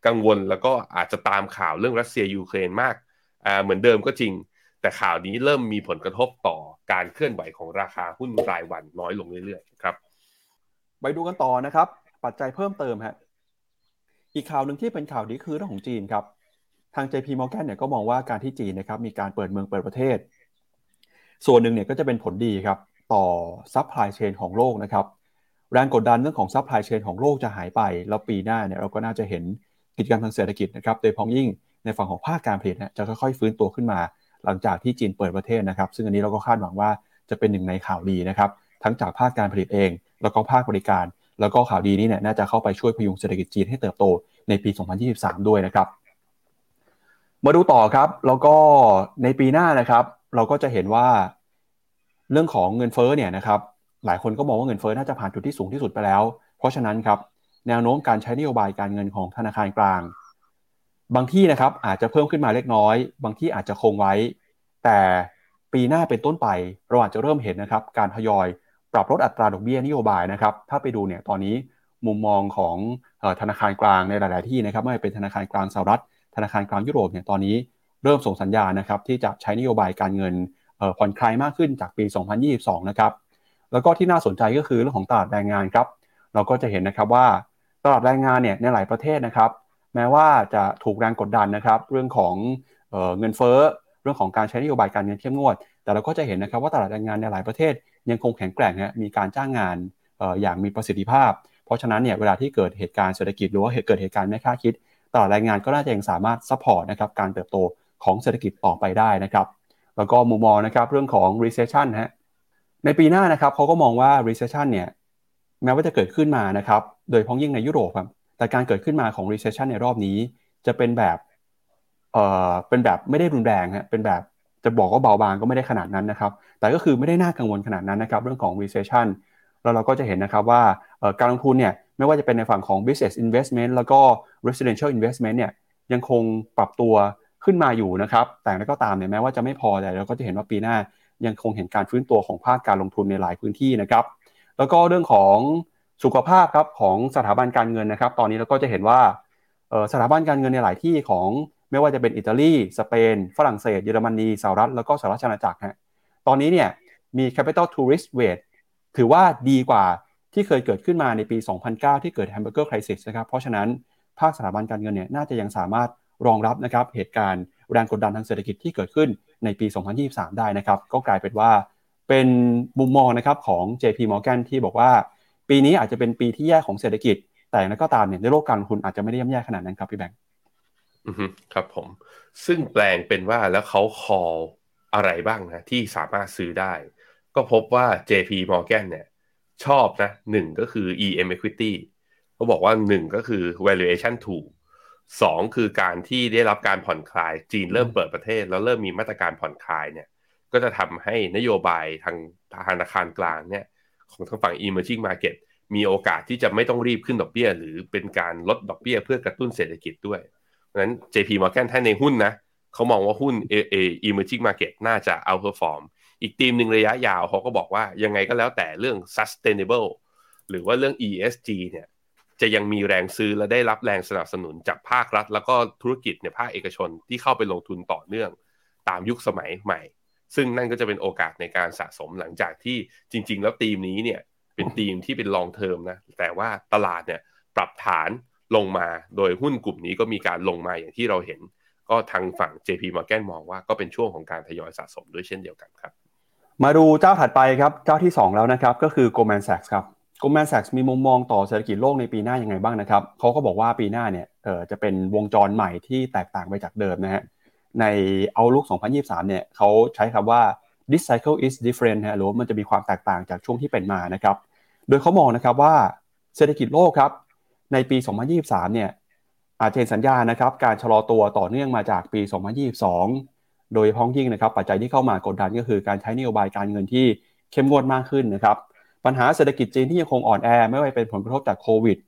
กังวล แล้วก็อาจจะตามข่าวเรื่องรัสเซียยูเครนมากอ่าเหมือนเดิมก็จริง แต่ข่าวนี้เริ่มมีผลกระทบต่อการเคลื่อนไหวของราคาหุ้นรายวันน้อยลงเรื่อยๆครับ ไปดูกันต่อนะครับ ปัจจัยเพิ่มเติมฮะ อีกข่าวหนึ่งที่เป็นข่าวดีคือเรื่องของจีนครับทาง JP Morgan เนี่ยก็มองว่าการที่จีนนะครับมีการเปิดเมืองเปิดประเทศ ส่วนหนึ่งเนี่ยก็จะเป็นผลดีครับต่อ supply chain ของโลกนะครับแรงกดดันเรื่องของ supply chain ของโลกจะหายไป แล้วปีหน้าเนี่ยเราก็น่าจะเห็นกิจกรรมทางเศรษฐกิจนะครับโดยเฉพาะอย่างยิ่งในฝั่งของภาคการผลิตจะค่อยๆฟื้นตัวขึ้นมา หลังจากที่จีนเปิดประเทศนะครับ ซึ่งอันนี้เราก็คาดหวังว่าจะเป็นหนึ่งในข่าวดีนะครับทั้งจากภาคการผลิตเอง แล้วก็ภาคบริการ แล้วก็ข่าวดีนี้เนี่ยน่าจะเข้าไปช่วยพยุงเศรษฐกิจจีนให้เติบโตในปี 2023 ด้วยนะครับ มาดูต่อครับ แล้วก็ในปีหน้านะครับ เราก็จะเห็นว่าเรื่องของเงินเฟ้อเนี่ยนะครับ หลายคนก็มองว่าเงินเฟ้อน่าจะผ่านจุดที่สูงที่สุดไปแล้ว เพราะฉะนั้นครับแนวโน้มการใช้นโยบายการเงินของธนาคารกลาง บางที่นะครับอาจจะเพิ่มขึ้นมาเล็กน้อย บางที่อาจจะคงไว้ แต่ปีหน้าเป็นต้นไปเราอาจจะเริ่มเห็นนะครับการทยอย ปรับลดอัตราดอกเบี้ยนโยบายนะครับ ถ้าไปดูเนี่ยตอนนี้มุมมองของธนาคารกลางในหลาย ๆ ที่นะครับไม่ว่าเป็นธนาคารกลางสหรัฐ ธนาคารกลางยุโรปเนี่ยตอนนี้เริ่มส่งสัญญาณนะครับที่จะใช้นโยบายการเงินผ่อนคลายมากขึ้นจากปี 2022 นะครับแล้วก็ที่น่าสนใจก็คือเรื่องของตลาดแรงงานครับ เราก็จะเห็นนะครับว่าตลาดแรงงานเนี่ยในหลายประเทศนะครับ แม้ว่าจะถูกแรงกดดันนะครับ เรื่องของเงินเฟ้อ เรื่องของการใช้นโยบายการเงินเข้มงวด แต่เราก็จะเห็นนะครับว่าตลาดแรงงานในหลายประเทศ ยังคงแข็งแกร่งฮะมีการจ้างงานอย่างมีประสิทธิภาพ เพราะฉะนั้นเนี่ยเวลาที่เกิดเหตุการณ์เศรษฐกิจหรือว่าเกิดเหตุการณ์ไม่คาดคิดตลาดแรงงานก็น่าจะยังสามารถ support นะครับการเติบโตของเศรษฐกิจต่อไปได้นะครับ แล้วก็มุมมองนะครับเรื่องของ recession ฮะในปีหน้านะครับเขาก็มองว่า recession เนี่ยแม้ว่าจะเกิดขึ้นมานะครับโดยเฉพาะอย่างยิ่งในยุโรปครับแต่การเกิดขึ้นมาของ recession ในรอบนี้ จะเป็นแบบเอ่อเป็นแบบไม่ได้รุนแรงฮะเป็นแบบ จะบอกว่าเบาบางก็ไม่ได้ขนาดนั้นนะครับ แต่ก็คือไม่ได้น่ากังวลขนาดนั้นนะครับ เรื่องของ recession แล้วเราก็จะเห็นนะครับว่าการลงทุนเนี่ยไม่ว่าจะเป็นในฝั่งของ business investment แล้วก็ residential investment เนี่ยยังคงปรับตัวขึ้นมาอยู่นะครับ แต่ก็ตามเนี่ยแม้ว่าจะไม่พอแต่เราก็จะเห็นว่าปีหน้ายังคงเห็นการฟื้นตัวของภาคการลงทุนในหลายพื้นที่นะครับ แล้วก็เรื่องของสุขภาพครับของสถาบันการเงินนะครับ ตอนนี้เราก็จะเห็นว่าสถาบันการเงินในหลายที่ของ ไม่ว่าจะเป็นอิตาลี สเปน ฝรั่งเศส เยอรมนีสหรัฐ แล้วก็สหราชอาณาจักรฮะตอนนี้เนี่ยมี capital to risk weight ถือว่าดีกว่าที่เคยเกิดขึ้นมาในปี 2009 ที่เกิด Hamburger Crisis นะครับ เพราะฉะนั้น ภาคสถาบันการเงินเนี่ยน่าจะยังสามารถรองรับนะครับเหตุการณ์แรงกดดันทางเศรษฐกิจที่เกิดขึ้นในปี 2023 ได้นะครับ ก็กลายเป็นว่าเป็นมุมมองนะครับของ JP Morgan ที่บอกว่า ปีนี้อาจจะเป็นปีที่แย่ของเศรษฐกิจ แต่นั้นก็ตามเนี่ยในโลกการลงทุนอาจจะไม่ได้ย่ำแย่ขนาดนั้นครับพี่แบงค์ ครับผม ซึ่งแปลงเป็นว่าแล้วเขา call อะไรบ้างนะที่สามารถซื้อได้ ก็พบว่า JP Morgan เนี่ย ชอบนะหนึ่งก็คือ EM equity เขาบอกว่าหนึ่งก็คือ valuation tool สองคือการที่ได้รับการผ่อนคลายจีนเริ่มเปิดประเทศ แล้วเริ่มมีมาตรการผ่อนคลายเนี่ย ก็จะทำให้นโยบายทางธนาคารกลางเนี่ย ของทางฝั่ง emerging market มีโอกาสที่จะไม่ต้องรีบขึ้นดอกเบี้ย หรือเป็นการลดดอกเบี้ยเพื่อกระตุ้นเศรษฐกิจด้วยเพราะฉะ นั้น JP Morgan ท่านในหุ้นนะเขามองว่าหุ้น A emerging market น่าจะ outperform อีกทีมหนึ่งระยะยาวเขาก็บอกว่ายังไงก็แล้วแต่เรื่อง sustainable หรือว่าเรื่อง ESG เนี่ยจะยังมีแรงซื้อและได้รับแรงสนับสนุนจากภาครัฐ แล้วก็ธุรกิจในภาคเอกชนที่เข้าไปลงทุนต่อเนื่องตามยุคสมัยใหม่ ซึ่งนั่นก็จะเป็นโอกาสในการสะสมหลังจากที่จริง ๆ แล้วทีมนี้เนี่ยเป็นทีมที่เป็นลองเทอมนะแต่ว่าตลาดเนี่ยปรับฐาน ลงมาโดยหุ้นกลุ่มนี้ก็มีการลงมาอย่างที่เราเห็น ก็ทางฝั่ง JP Morgan มองว่าก็เป็นช่วงของการทยอยสะสมด้วยเช่นเดียวกันครับ มาดูเจ้าถัดไปครับเจ้าที่ 2 แล้วนะครับก็คือ Goldman Sachs ครับ Goldman Sachs มีมุมมองต่อเศรษฐกิจโลกในปีหน้ายังไงบ้างนะครับเขาก็บอกว่าปีหน้าเนี่ยเออจะเป็นวงจรใหม่ที่แตกต่างไปจากเดิมนะฮะใน Outlook 2023 เนี่ยเขาใช้คำว่า this cycle is different ฮะหรือว่ามันจะมีความแตกต่างจากช่วงที่เป็นมานะครับ โดยเขามองนะครับว่าเศรษฐกิจโลกครับ ในปี 2023 เนี่ยอาจจะเห็นสัญญาณนะครับการชะลอตัวต่อเนื่องมาจากปี 2022 โดยพ้องยิ่งนะครับปัจจัยที่เข้ามากดดันก็คือการใช้นโยบายการเงินที่เข้มงวดมากขึ้นนะครับปัญหาเศรษฐกิจจีนที่ยังคงอ่อนแอไม่ว่าเป็นผลกระทบจากโควิด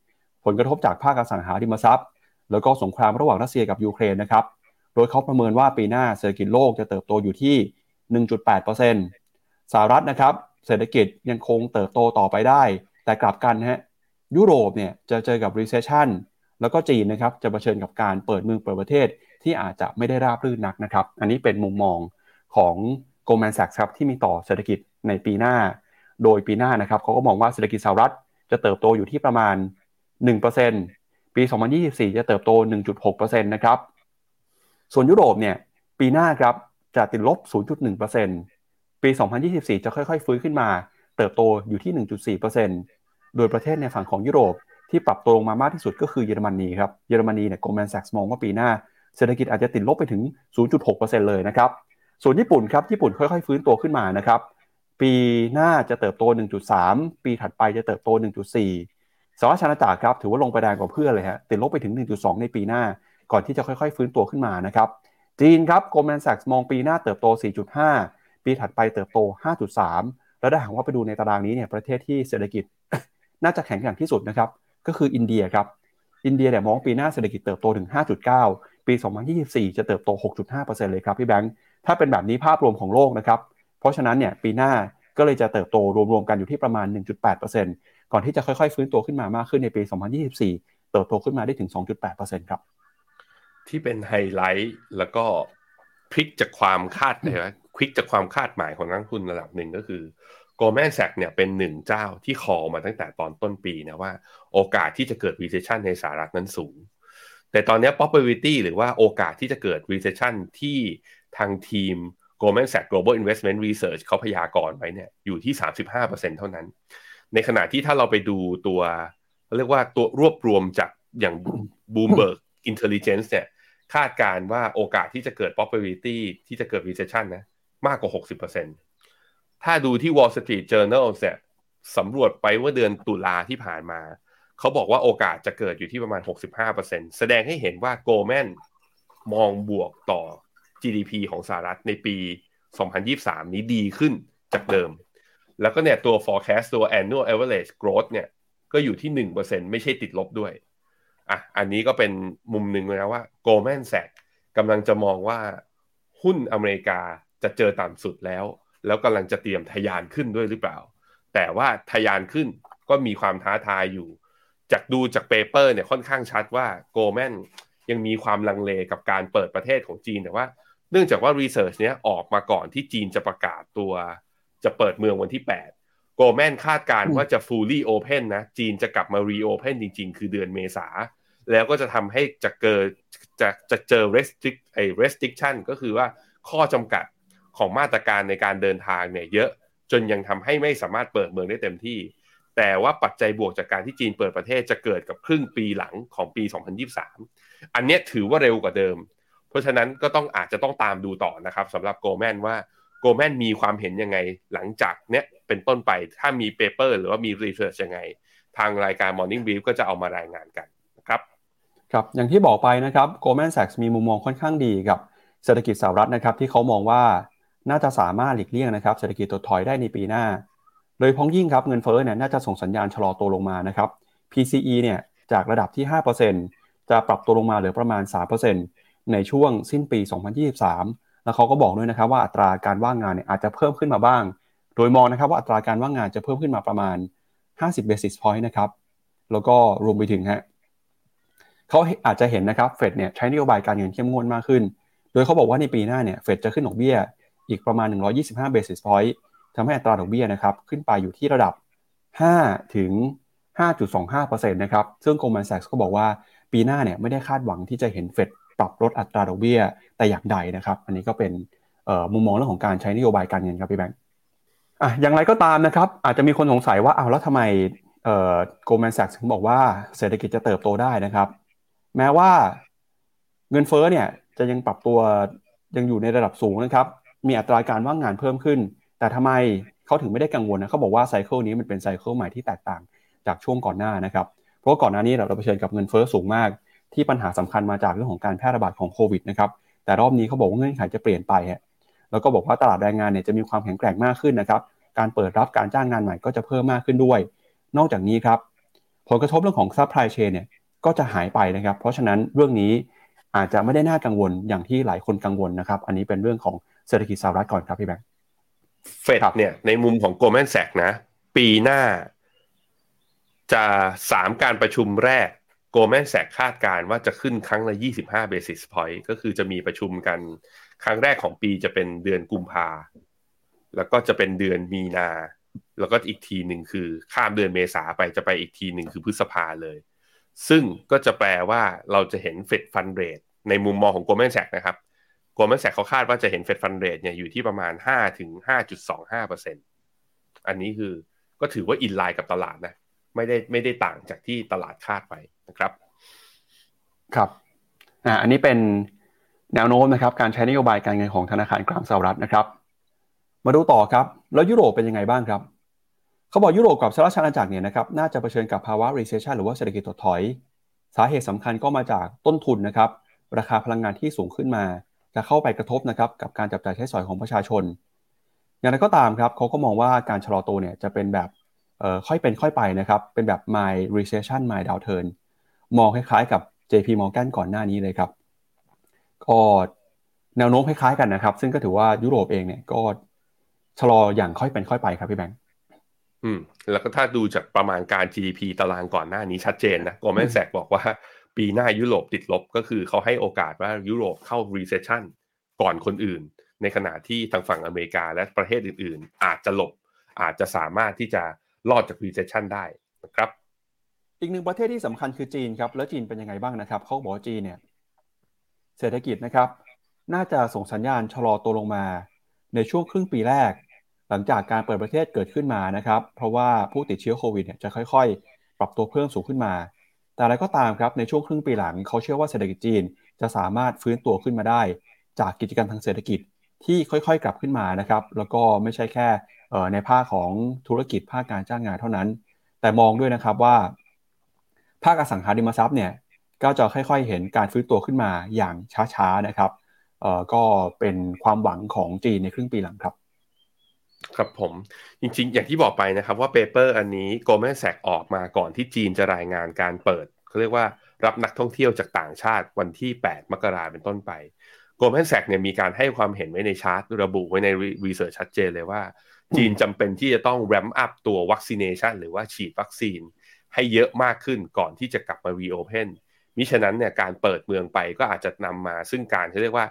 ผลกระทบจากภาคอสังหาริมทรัพย์ แล้วก็สงครามระหว่างรัสเซียกับยูเครนนะครับโดยเขาประเมินว่าปีหน้าเศรษฐกิจโลกจะเติบโตอยู่ที่ 1.8%สหรัฐนะครับเศรษฐกิจยังคงเติบโตต่อไปได้ แต่กลับกันฮะ ยุโรปเนี่ยจะเจอกับ recession แล้วก็จีนนะครับจะเผชิญกับการเปิดเมืองเปิดประเทศที่อาจจะไม่ได้ราบรื่นนักนะครับ อันนี้เป็นมุมมองของ Goldman Sachs ครับที่มีต่อเศรษฐกิจในปีหน้า โดยปีหน้านะครับเขาก็มองว่าเศรษฐกิจสหรัฐจะเติบโตอยู่ที่ประมาณ 1%ปี 2024 จะเติบโต 1.6%นะครับ ส่วนยุโรปเนี่ยปีหน้าครับจะติดลบ 0.1%ปี 2024 จะค่อยๆ ฟื้นขึ้นมา เติบโตอยู่ที่ 1.4% โดยประเทศในฝั่งของยุโรปที่ปรับตัวลงมามากที่สุดก็คือเยอรมนีครับ เยอรมนีเนี่ย Goldman Sachs มองว่าปีหน้าเศรษฐกิจอาจจะติดลบไปถึง 0.6%เลยนะครับ ส่วนญี่ปุ่นครับ ญี่ปุ่นค่อยๆ ฟื้นตัวขึ้นมานะครับ ปีหน้าจะเติบโต 1.3 ปีถัดไปจะเติบโต 1.4 สหรัฐอาณาจักรครับถือว่าลงไปแรงกว่าเพื่อนเลยฮะ ติดลบไปถึง 1.2 ในปีหน้า ก่อนที่จะค่อยๆ ฟื้นตัวขึ้นมานะครับ จีนครับ Goldman Sachs มองปีหน้าเติบโต 4.5 ปีถัดไปเติบโต 5.3 แล้วถ้าหากว่าไปดูในตารางนี้เนี่ย ประเทศที่เศรษฐกิจ น่าจะแข็งแกร่งที่สุดนะครับ ก็คืออินเดียครับ อินเดียเนี่ยมองปีหน้าเศรษฐกิจเติบโตถึง 5.9 ปี 2024 จะเติบโต 6.5%เลยครับพี่แบงค์ ถ้าเป็นแบบนี้ภาพรวมของโลกนะครับ เพราะฉะนั้นเนี่ยปีหน้าก็เลยจะเติบโตรวมๆกันอยู่ที่ประมาณ 1.8%ก่อนที่จะค่อยๆ ฟื้นตัวขึ้นมามากขึ้นในปี 2024 เติบโตขึ้นมาได้ถึง 2.8%ครับ ที่เป็นไฮไลท์แล้วก็พลิกจากความคาดเลยนะพลิกจากความคาดหมายของนักทุนระดับหนึ่งก็คือ Goldman Sachs เนี่ยเป็นหนึ่งเจ้าที่คอมาตั้งแต่ตอนต้นปีนะว่าโอกาสที่จะเกิด recession ในสหรัฐนั้นสูง แต่ตอนนี้ probability หรือว่าโอกาสที่จะเกิด recession ที่ทางทีม Goldman Sachs Global Investment Research เขาพยากรณ์ไว้เนี่ยอยู่ที่ 35%เท่านั้น ในขณะที่ถ้าเราไปดูตัวเรียกว่าตัวรวบรวมจากอย่าง Bloomberg Intelligence เนี่ยคาดการว่าโอกาสที่จะเกิด probability ที่จะเกิด recession นะมากกว่า 60% ถ้าดูที่ Wall Street Journal เนี่ยสำรวจไปว่าเดือนตุลาที่ผ่านมา เขาบอกว่าโอกาสจะเกิดอยู่ที่ประมาณ 65%แสดงให้เห็นว่า Goldman มองบวกต่อ GDP ของสหรัฐในปี 2023 นี้ดีขึ้นจากเดิม แล้วก็เนี่ยตัว forecast ตัว annual average growth เนี่ยก็อยู่ที่ 1%ไม่ใช่ติดลบด้วยอะอันนี้ก็เป็นมุมหนึ่งนะว่า Goldman Sachs กำลังจะมองว่าหุ้นอเมริกาจะเจอต่ำสุดแล้ว แล้วกำลังจะเตรียมทะยานขึ้นด้วยหรือเปล่า แต่ว่าทะยานขึ้นก็มีความท้าทายอยู่ จากดูจากเปเปอร์เนี่ยค่อนข้างชัดว่า Goldman ยังมีความลังเลกับการเปิดประเทศของจีนแต่ว่าเนื่องจากว่ารีเสิร์ชเนี้ยออกมาก่อนที่จีนจะประกาศตัว จะเปิดเมืองวันที่ 8 โกลแมนคาดการว่าจะ fully open นะ จีนจะกลับมา reopen จริง ๆ คือเดือนเมษา แล้วก็จะทำให้จะเกิดจะจะเจอ restrict ไอ้ restriction ก็คือว่าข้อจำกัด ของมาตรการในการเดินทางเนี่ยเยอะจนยังทำให้ไม่สามารถเปิดเมืองได้เต็มที่ แต่ว่าปัจจัยบวกจากการที่จีนเปิดประเทศจะเกิดกับครึ่งปีหลังของปี 2023 อันนี้ถือว่าเร็วกว่าเดิม เพราะฉะนั้นก็ต้องอาจจะต้องตามดูต่อนะครับสำหรับ Goldman ว่า Goldman มีความเห็นยังไงหลังจากเนี้ยเป็นต้นไปถ้ามี paper หรือว่ามี research ยังไง ทางรายการ Morning Brief ก็จะเอามารายงานกันนะครับครับอย่างที่บอกไปนะครับ Goldman Sachs มีมุมมองค่อนข้างดีกับเศรษฐกิจสหรัฐนะครับที่เขามองว่า น่าจะสามารถหลีกเลี่ยงนะครับเศรษฐกิจถดถอยได้ในปีหน้า โดยเฉพาะอย่างยิ่งครับเงินเฟ้อเนี่ยน่าจะส่งสัญญาณชะลอตัวลงมานะครับ PCE เนี่ยจากระดับที่ 5%จะปรับตัวลงมาเหลือประมาณ 3%ในช่วงสิ้นปี 2023 แล้วเขาก็บอกด้วยนะครับว่าอัตราการว่างงานเนี่ยอาจจะเพิ่มขึ้นมาบ้าง โดยมองนะครับว่าอัตราการว่างงานจะเพิ่มขึ้นมาประมาณ 50 basis point นะครับ แล้วก็รวมไปถึงฮะเขาอาจจะเห็นนะครับเฟดเนี่ยใช้นโยบายการเงินเข้มงวดมากขึ้น โดยเขาบอกว่าในปีหน้าเนี่ยเฟดจะขึ้นดอกเบี้ย อีกประมาณ 125 basis point ทำให้อัตราดอกเบี้ยนะครับขึ้นไปอยู่ที่ระดับ 5 ถึง 5.25%นะครับซึ่ง Goldman Sachs ก็บอกว่าปีหน้าเนี่ยไม่ได้คาดหวังที่จะเห็นเฟดปรับลดอัตราดอกเบี้ยแต่อย่างใดนะครับ อันนี้ก็เป็นมุมมองเรื่องของการใช้นโยบายการเงินครับพี่แบงค์อะอย่างไรก็ตามนะครับ อาจจะมีคนสงสัยว่าเอาแล้วทำไมเอ่อ Goldman Sachs ถึงบอกว่าเศรษฐกิจจะเติบโตได้นะครับ แม้ว่าเงินเฟ้อเนี่ยจะยังปรับตัวยังอยู่ในระดับสูงนะครับ มีอัตราการว่างงานเพิ่มขึ้น แต่ทำไมเขาถึงไม่ได้กังวลนะเขาบอกว่า cycle นี้มันเป็น cycle ใหม่ที่แตกต่างจากช่วงก่อนหน้านะครับ เพราะก่อนหน้านี้เราเผชิญกับเงินเฟ้อสูงมาก ที่ปัญหาสำคัญมาจากเรื่องของการแพร่ระบาดของโควิดนะครับ แต่รอบนี้เขาบอกว่าเงื่อนไขจะเปลี่ยนไปฮะแล้วก็บอกว่าตลาดแรงงานเนี่ยจะมีความแข็งแกร่งมากขึ้นนะครับ การเปิดรับการจ้างงานใหม่ก็จะเพิ่มมากขึ้นด้วย นอกจากนี้ครับผลกระทบเรื่องของ supply chain เนี่ยก็จะหายไปนะครับ เพราะฉะนั้นเรื่องนี้อาจจะไม่ได้น่ากังวลอย่างที่หลายคนกังวลนะครับ อันนี้เป็นเรื่องของ เศรษฐกิจสหรัฐก่อนครับพี่แบงค์เฟดเนี่ยในมุมของโกลแมนแซกนะ ปีหน้า จะสามการประชุมแรกโกลแมนแซกคาดการว่าจะขึ้นครั้งละ 25 basis point ก็คือจะมีประชุมกันครั้งแรกของปีจะเป็นเดือนกุมภาแล้วก็จะเป็นเดือนมีนา แล้วก็อีกทีหนึ่งคือข้ามเดือนเมษาไปจะไปอีกทีหนึ่งคือพฤษภาเลย ซึ่งก็จะแปลว่าเราจะเห็น Fed Fund Rate ในมุมมองของ Goldman Sachs นะครับ Goldman Sachs เขาคาดว่าจะเห็น Fed Fund Rate เนี่ยอยู่ที่ประมาณ 5 ถึง 5.25%อันนี้คือก็ถือว่า in line กับตลาดนะ ไม่ได้ไม่ได้ต่างจากที่ตลาดคาดไปนะครับ ครับอ่าอันนี้เป็นแนวโน้มนะครับ การใช้นโยบายการเงินของธนาคารกลางสหรัฐนะครับ มาดูต่อครับ แล้วยุโรปเป็นยังไงบ้างครับเขาบอกยุโรปกับสหรัฐอาณาจักรเนี่ยนะครับน่าจะเผชิญกับภาวะ recession หรือว่าเศรษฐกิจถดถอย สาเหตุสำคัญก็มาจากต้นทุนนะครับ ราคาพลังงานที่สูงขึ้นมา จะเข้าไปกระทบนะครับกับการจับจ่ายใช้สอยของประชาชน อย่างไรก็ตามครับเขาก็มองว่าการชะลอตัวเนี่ยจะเป็นแบบค่อยเป็นค่อยไปนะครับ เป็นแบบ my recession my downturn มองคล้ายๆกับ JP Morgan ก่อนหน้านี้เลยครับ ก็แนวโน้มคล้ายๆกันนะครับ ซึ่งก็ถือว่ายุโรปเองเนี่ยก็ชะลออย่างค่อยเป็นค่อยไปครับพี่แบงค์อืมแล้วก็ถ้าดูจากประมาณการ GDP ตารางก่อนหน้านี้ชัดเจนนะกอแมนแซกบอกว่า ปีหน้ายุโรปติดลบก็คือเขาให้โอกาสว่ายุโรปเข้า recession ก่อนคนอื่น ในขณะที่ทางฝั่งอเมริกาและประเทศอื่น ๆ อาจจะหลบอาจจะสามารถที่จะรอดจาก recession ได้นะครับ อีกหนึ่งประเทศที่สำคัญคือจีนครับ แล้วจีนเป็นยังไงบ้างนะครับเขาบอกจีนเนี่ยเศรษฐกิจนะครับ น่าจะส่งสัญญาณชะลอตัวลงมา ในช่วงครึ่งปีแรก หลังจากการเปิดประเทศเกิดขึ้นมานะครับ เพราะว่าผู้ติดเชื้อโควิดเนี่ยจะค่อย ๆ ปรับตัวเพิ่มสูงขึ้นมา แต่อะไรก็ตามครับในช่วงครึ่งปีหลังเขาเชื่อว่าเศรษฐกิจจีน จะสามารถฟื้นตัวขึ้นมาได้ จากกิจกรรมทางเศรษฐกิจที่ค่อยๆ กลับขึ้นมานะครับแล้วก็ไม่ใช่แค่ในภาคของธุรกิจภาคการจ้างงานเท่านั้น แต่มองด้วยนะครับว่า ภาคอสังหาริมทรัพย์เนี่ยก็จะค่อยๆ เห็นการฟื้นตัวขึ้นมาอย่างช้าๆนะครับก็เป็นความหวังของจีนในครึ่งปีหลังครับ ครับผมจริงๆ อย่างที่บอกไปนะครับว่า paper อันนี้ Goldman Sachs ออกมาก่อนที่จีนจะรายงานการเปิดเขาเรียกว่ารับนักท่องเที่ยวจากต่างชาติวันที่ 8 มกราเป็นต้นไป Goldman Sachs เนี่ยมีการให้ความเห็นไว้ในชาร์ตระบุไว้ใน research ชัดเจนเลยว่า จีนจำเป็นที่จะต้อง ramp up ตัว vaccination หรือว่าฉีดวัคซีน ให้เยอะมากขึ้นก่อนที่จะกลับมารีโอเพนมิฉะนั้นเนี่ยการเปิดเมืองไปก็อาจจะนำมาซึ่งการเขาเรียกว่า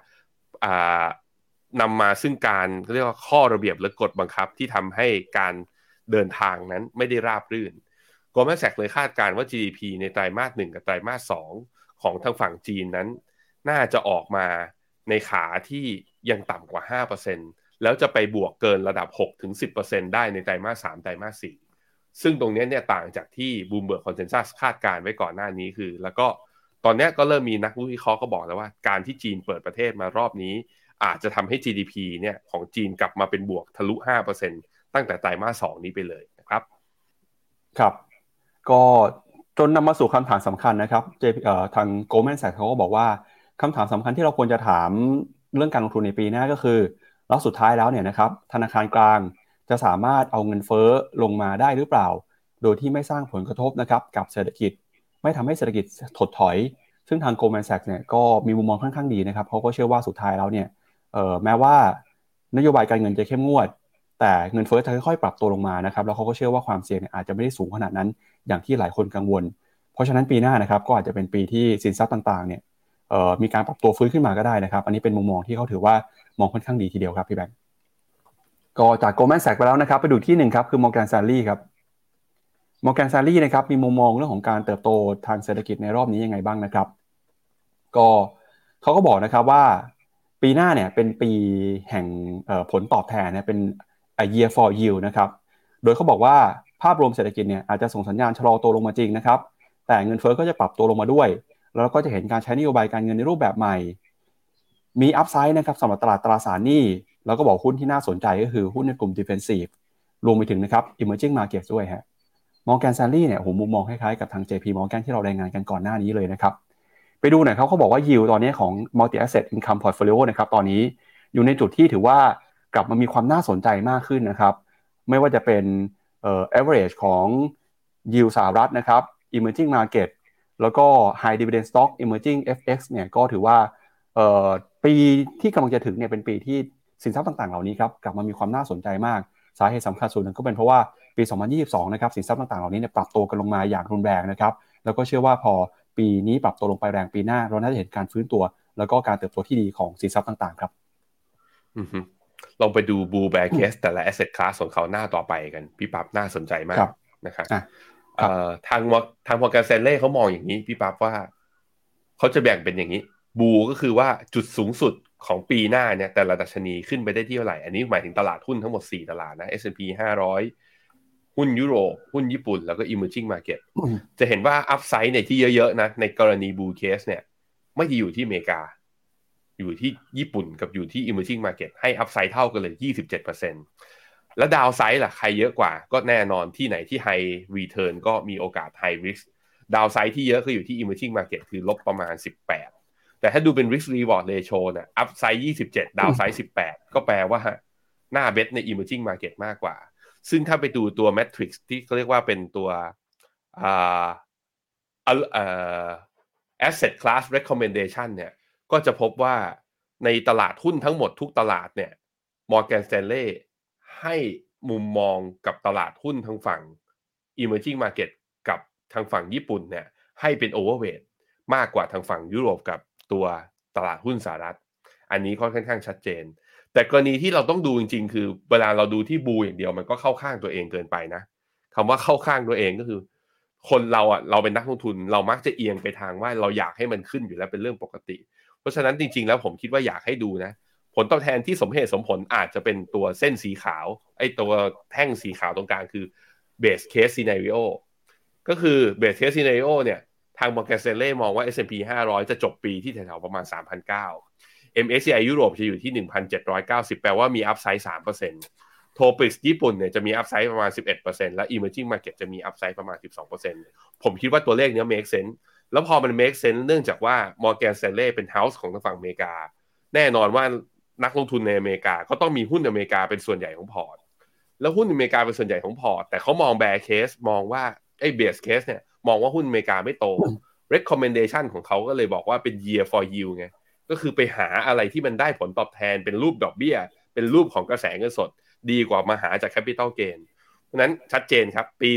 นำมาซึ่งการเรียกว่าข้อระเบียบและกฎบังคับที่ทำให้การเดินทางนั้นไม่ได้ราบรื่นโกลแมนแซกเลยคาดการณ์ว่า GDP ในไตรมาสหนึ่งกับไตรมาสสองของทางฝั่งจีนนั้น น่าจะออกมาในขาที่ยังต่ำกว่า 5%แล้วจะไปบวกเกินระดับ 6-10%ได้ในไตรมาส3ไตรมาส4ซึ่งตรงนี้เนี่ยต่างจากที่บูมเบิร์กคอนเซนแซสคาดการไว้ก่อนหน้านี้คือ แล้วก็ตอนนี้ก็เริ่มมีนักวิเคราะห์ก็บอกแล้วว่า การที่จีนเปิดประเทศมารอบนี้ อาจจะทำให้ GDP เนี่ยของจีนกลับมาเป็นบวกทะลุ 5%ตั้งแต่ไตรมาส 2 นี้ไปเลยนะครับ ครับ ก็จนนำมาสู่คำถามสำคัญนะครับเจทาง Goldman Sachs เขาก็บอกว่าคำถามสำคัญที่เราควรจะถามเรื่องการลงทุนในปีหน้าก็คือ แล้วสุดท้ายแล้วเนี่ยนะครับธนาคารกลางจะสามารถเอาเงินเฟ้อลงมาได้หรือเปล่า โดยที่ไม่สร้างผลกระทบนะครับกับเศรษฐกิจ ไม่ทำให้เศรษฐกิจถดถอย ซึ่งทาง Goldman Sachs เนี่ยก็มีมุมมองค่อนข้างดีนะครับเขาก็เชื่อว่าสุดท้ายแล้วเนี่ย แม้ว่านโยบายการเงินจะเข้มงวด แต่เงินเฟ้อจะค่อยๆปรับตัวลงมานะครับแล้วเขาก็เชื่อว่าความเสี่ยงอาจจะไม่ได้สูงขนาดนั้น อย่างที่หลายคนกังวล เพราะฉะนั้นปีหน้านะครับก็อาจจะเป็นปีที่สินทรัพย์ต่างๆเนี่ยมีการปรับตัวฟื้นขึ้นมาก็ได้นะครับ อันนี้เป็นมุมมองที่เขาถือว่ามองค่อนข้างดีทีเดียวครับพี่แบงก์ก็จาก Goldman Sachs ไปแล้วนะครับ ไปดูที่หนึ่งครับ คือ Morgan Stanley ครับ Morgan Stanley นะครับมีมุมมองเรื่องของการเติบโตทางเศรษฐกิจในรอบนี้ยังไงบ้างนะครับ ก็เขาก็บอกนะครับว่า ปีหน้าเนี่ยเป็นปีแห่งผลตอบแทนเนะเป็น a year for yield นะครับ โดยเขาบอกว่าภาพรวมเศรษฐกิจเนี่ยอาจจะส่งสัญญาณชะลอตัวลงมาจริงนะครับ แต่เงินเฟ้อก็จะปรับตัวลงมาด้วย แล้วก็จะเห็นการใช้นโยบายการเงินในรูปแบบใหม่ มีอัพไซด์นะครับสำหรับตลาดตราสารหนี้ แล้วก็บอกหุ้นที่น่าสนใจก็คือหุ้นในกลุ่ม defensive รวมไปถึงนะครับ emerging market ด้วยฮะมองแกนซ a ลี่เนี่ยผมมุมมองคล้ายๆกับทาง JP Morgan ที่เรารายงานกันก่อนหน้านี้เลยนะครับ ไปดูหน่อยเขาเขาบอกว่า yield ตอนนี้ของ multi asset income portfolio นะครับตอนนี้อยู่ในจุดที่ถือว่ากลับมามีความน่าสนใจมากขึ้นนะครับไม่ว่าจะเป็นเอ่อ average ของ yield สหรัฐนะครับ emerging market แล้วก็ high dividend stock emerging FX เนี่ยก็ถือว่าเอ่อปีที่กำลังจะถึงเนี่ยเป็นปีที่สินทรัพย์ต่างๆ เหล่านี้ครับกลับมามีความน่าสนใจมากสาเหตุสำคัญส่วนหนึ่งก็เป็นเพราะว่าปี 2022 นะครับสินทรัพย์ต่างๆ เหล่านี้เนี่ยปรับตัวกันลงมาอย่างรุนแรงนะครับแล้วก็เชื่อว่าพอ ปีนี้ปรับตัวลงไปแรงปีหน้า เราน่าจะเห็นการฟื้นตัว แล้วก็การเติบโตที่ดีของสินทรัพย์ต่างๆ ครับอือฮึลองไปดู bull bear case แต่ละ asset class ของเขาหน้าต่อไปกัน พี่ปั๊บน่าสนใจมากครับนะครับอะเอ่อทางมอทาง Morgan Stanley เขามองอย่างนี้ พี่ปั๊บว่าเขาจะแบ่งเป็นอย่างนี้ bull ก็คือว่าจุดสูงสุดของปีหน้าเนี่ยแต่ละดัชนีขึ้นไปได้ที่เท่าไหร่ อันนี้หมายถึงตลาดหุ้นทั้งหมด 4 ตลาดนะ S&P 500 หุ้นยุโรปหุ้นญี่ปุ่นแล้วก็ emerging market อืมจะเห็นว่า upside เนี่ยที่เยอะๆนะในกรณี bull case เนี่ย ไม่ได้อยู่ที่อเมริกา อยู่ที่ญี่ปุ่นกับอยู่ที่ emerging market ให้ upside เท่ากันเลย 27%แล้ว downside ล่ะใครเยอะกว่า ก็แน่นอนที่ไหนที่ high return ก็มีโอกาส high risk downside ที่เยอะก็อยู่ที่ emerging market คือลบประมาณ 18 แต่ถ้าดูเป็น risk reward ratio เนี่ย upside 27 downside 18 ก็แปลว่าน่า invest ใน emerging market มากกว่า ซึ่งถ้าไปดูตัว matrix ที่เขาเรียกว่าเป็นตัวอ่าเอ่อ asset class recommendation เนี่ยก็จะพบว่าในตลาดหุ้นทั้งหมดทุกตลาดเนี่ย Morgan Stanley ให้มุมมองกับตลาดหุ้นทางฝั่ง emerging market กับทางฝั่งญี่ปุ่นเนี่ยให้เป็น overweight มากกว่าทางฝั่งยุโรปกับตัวตลาดหุ้นสหรัฐ อันนี้ค่อนข้างชัดเจน แต่กรณีที่เราต้องดูจริง ๆ คือเวลาเราดูที่บูอย่างเดียวมันก็เข้าข้างตัวเองเกินไปนะคำว่าเข้าข้างตัวเองก็คือ คนเราอะเราเป็นนักลงทุนเรามักจะเอียงไปทางว่าเราอยากให้มันขึ้นอยู่แล้วเป็นเรื่องปกติ เพราะฉะนั้นจริง ๆ แล้วผมคิดว่าอยากให้ดูนะ ผลตอบแทนที่สมเหตุสมผลอาจจะเป็นตัวเส้นสีขาวไอ้ตัวแท่งสีขาวตรงกลางคือ base case scenario ก็คือ base case scenario เนี่ยทาง Morgan Stanley มองว่า S&P 500 จะจบปีที่แถวๆประมาณ3,900 MSCI ยุโรปจะอยู่ที่ 1,790 แปลว่ามี upside 3%โทปิสญี่ปุ่นเนี่ยจะมี upside ประมาณ 11%และ emerging market จะมี upside ประมาณ 12%ผมคิดว่าตัวเลขเนี้ย make sense แล้วพอมัน make sense เนื่องจากว่า Morgan Stanley เป็น house ของทางฝั่งอเมริกา แน่นอนว่านักลงทุนในอเมริกาก็ต้องมีหุ้นอเมริกาเป็นส่วนใหญ่ของพอร์ตแล้วหุ้นอเมริกาเป็นส่วนใหญ่ของพอร์ตแต่เขามอง bear case มองว่าไอ้ bear case เนี่ยมองว่าหุ้นอเมริกาไม่โต recommendation ของเขาก็เลยบอกว่าเป็น year for yield ไง ก็คือไปหาอะไรที่มันได้ผลตอบแทนเป็นรูปดอกเบี้ย เป็นรูปของกระแสเงินสด ดีกว่ามาหาจาก capital gain เพราะนั้นชัดเจนครับ ปี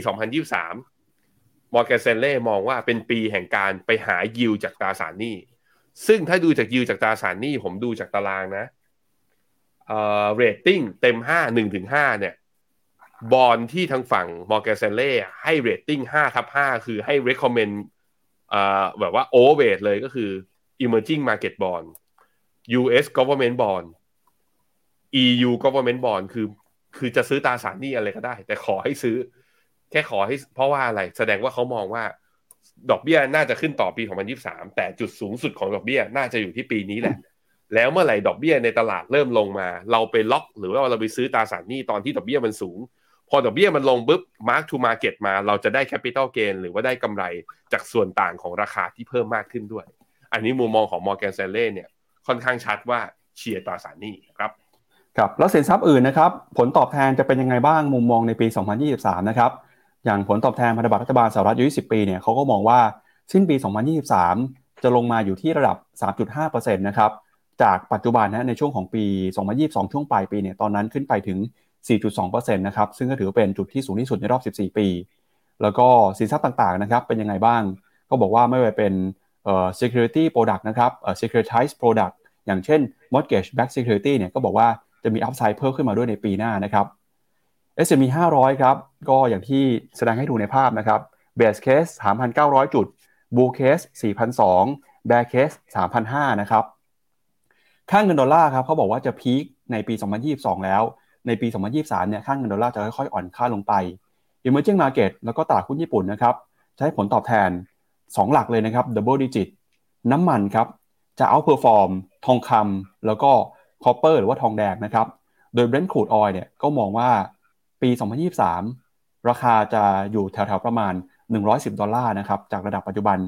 2023 Morgan Stanley มองว่าเป็นปีแห่งการไปหา yield จากตราสารหนี้ ซึ่งถ้าดูจาก yield จากตราสารหนี้ ผมดูจากตารางนะเอ่อ rating เต็ม 5 1ถึง5เนี่ยบอลที่ทางฝั่ง Morgan Stanley ให้ rating 5ทับ5คือให้ recommend อ่าแบบว่า overweight เลยก็คือ emerging market bond US government bond EU government bond คือ คือจะซื้อตราสารหนี้อะไรก็ได้ แต่ขอให้ซื้อ แค่ขอให้ เพราะว่าอะไร แสดงว่าเขามองว่า ดอกเบี้ยน่าจะขึ้นต่อปี 2023 แต่จุดสูงสุดของดอกเบี้ยน่าจะอยู่ที่ปีนี้แหละ แล้วเมื่อไหร่ดอกเบี้ยในตลาดเริ่มลงมา เราไปล็อก หรือว่าเราไปซื้อตราสารหนี้ตอนที่ดอกเบี้ยมันสูง พอดอกเบี้ยมันลงปุ๊บ mark to market มา เราจะได้ capital gain หรือว่าได้กำไรจากส่วนต่างของราคาที่เพิ่มมากขึ้นด้วย อันนี้มุมมองของ Morgan Stanley เนี่ยค่อนข้างชัดว่าเชียร์ตราสารหนี้ครับครับแล้วสินทรัพย์อื่นนะครับผลตอบแทนจะเป็นยังไงบ้างมุมมองในปี 2023 นะครับอย่างผลตอบแทนพันธบัตรรัฐบาลสหรัฐอายุ20ปีเนี่ยเขาก็มองว่าสิ้นปี 2023 จะลงมาอยู่ที่ระดับ 3.5%นะครับจากปัจจุบันนะในช่วงของปี 2022 ช่วงปลายปีเนี่ยตอนนั้นขึ้นไปถึง 4.2%นะครับซึ่งก็ถือเป็นจุดที่สูงที่สุดในรอบ 14 ปี แล้วก็สินทรัพย์ต่างๆนะครับเป็นยังไงบ้าง ก็บอกว่าไม่ว่าเป็น security product นะครับเอ่อ securitized product อย่างเช่น mortgage backed security เนี่ยก็บอกว่าจะมี upside เพิ่มขึ้นมาด้วยในปีหน้านะครับ S&P 500 ครับ ก็อย่างที่แสดงให้ดูในภาพนะครับ base case 3,900 จุด bull case 4,200 bear case 3,500 นะครับ ค่าเงินดอลลาร์ครับเขาบอกว่าจะ peak ในปี 2022 แล้ว ในปี 2023 เนี่ยค่าเงินดอลลาร์จะค่อยๆ อ่อนค่าลงไป emerging market แล้วก็ตลาดหุ้นญี่ปุ่นนะครับจะให้ผลตอบแทน 2 หลักเลยนะครับ double digit น้ำมันครับจะ outperform ทองคำแล้วก็ copper หรือว่าทองแดงนะครับ โดย Brent crude oil เนี่ยก็มองว่าปี 2023 ราคาจะอยู่แถวๆประมาณ 110 ดอลลาร์นะครับ จากระดับปัจจุบัน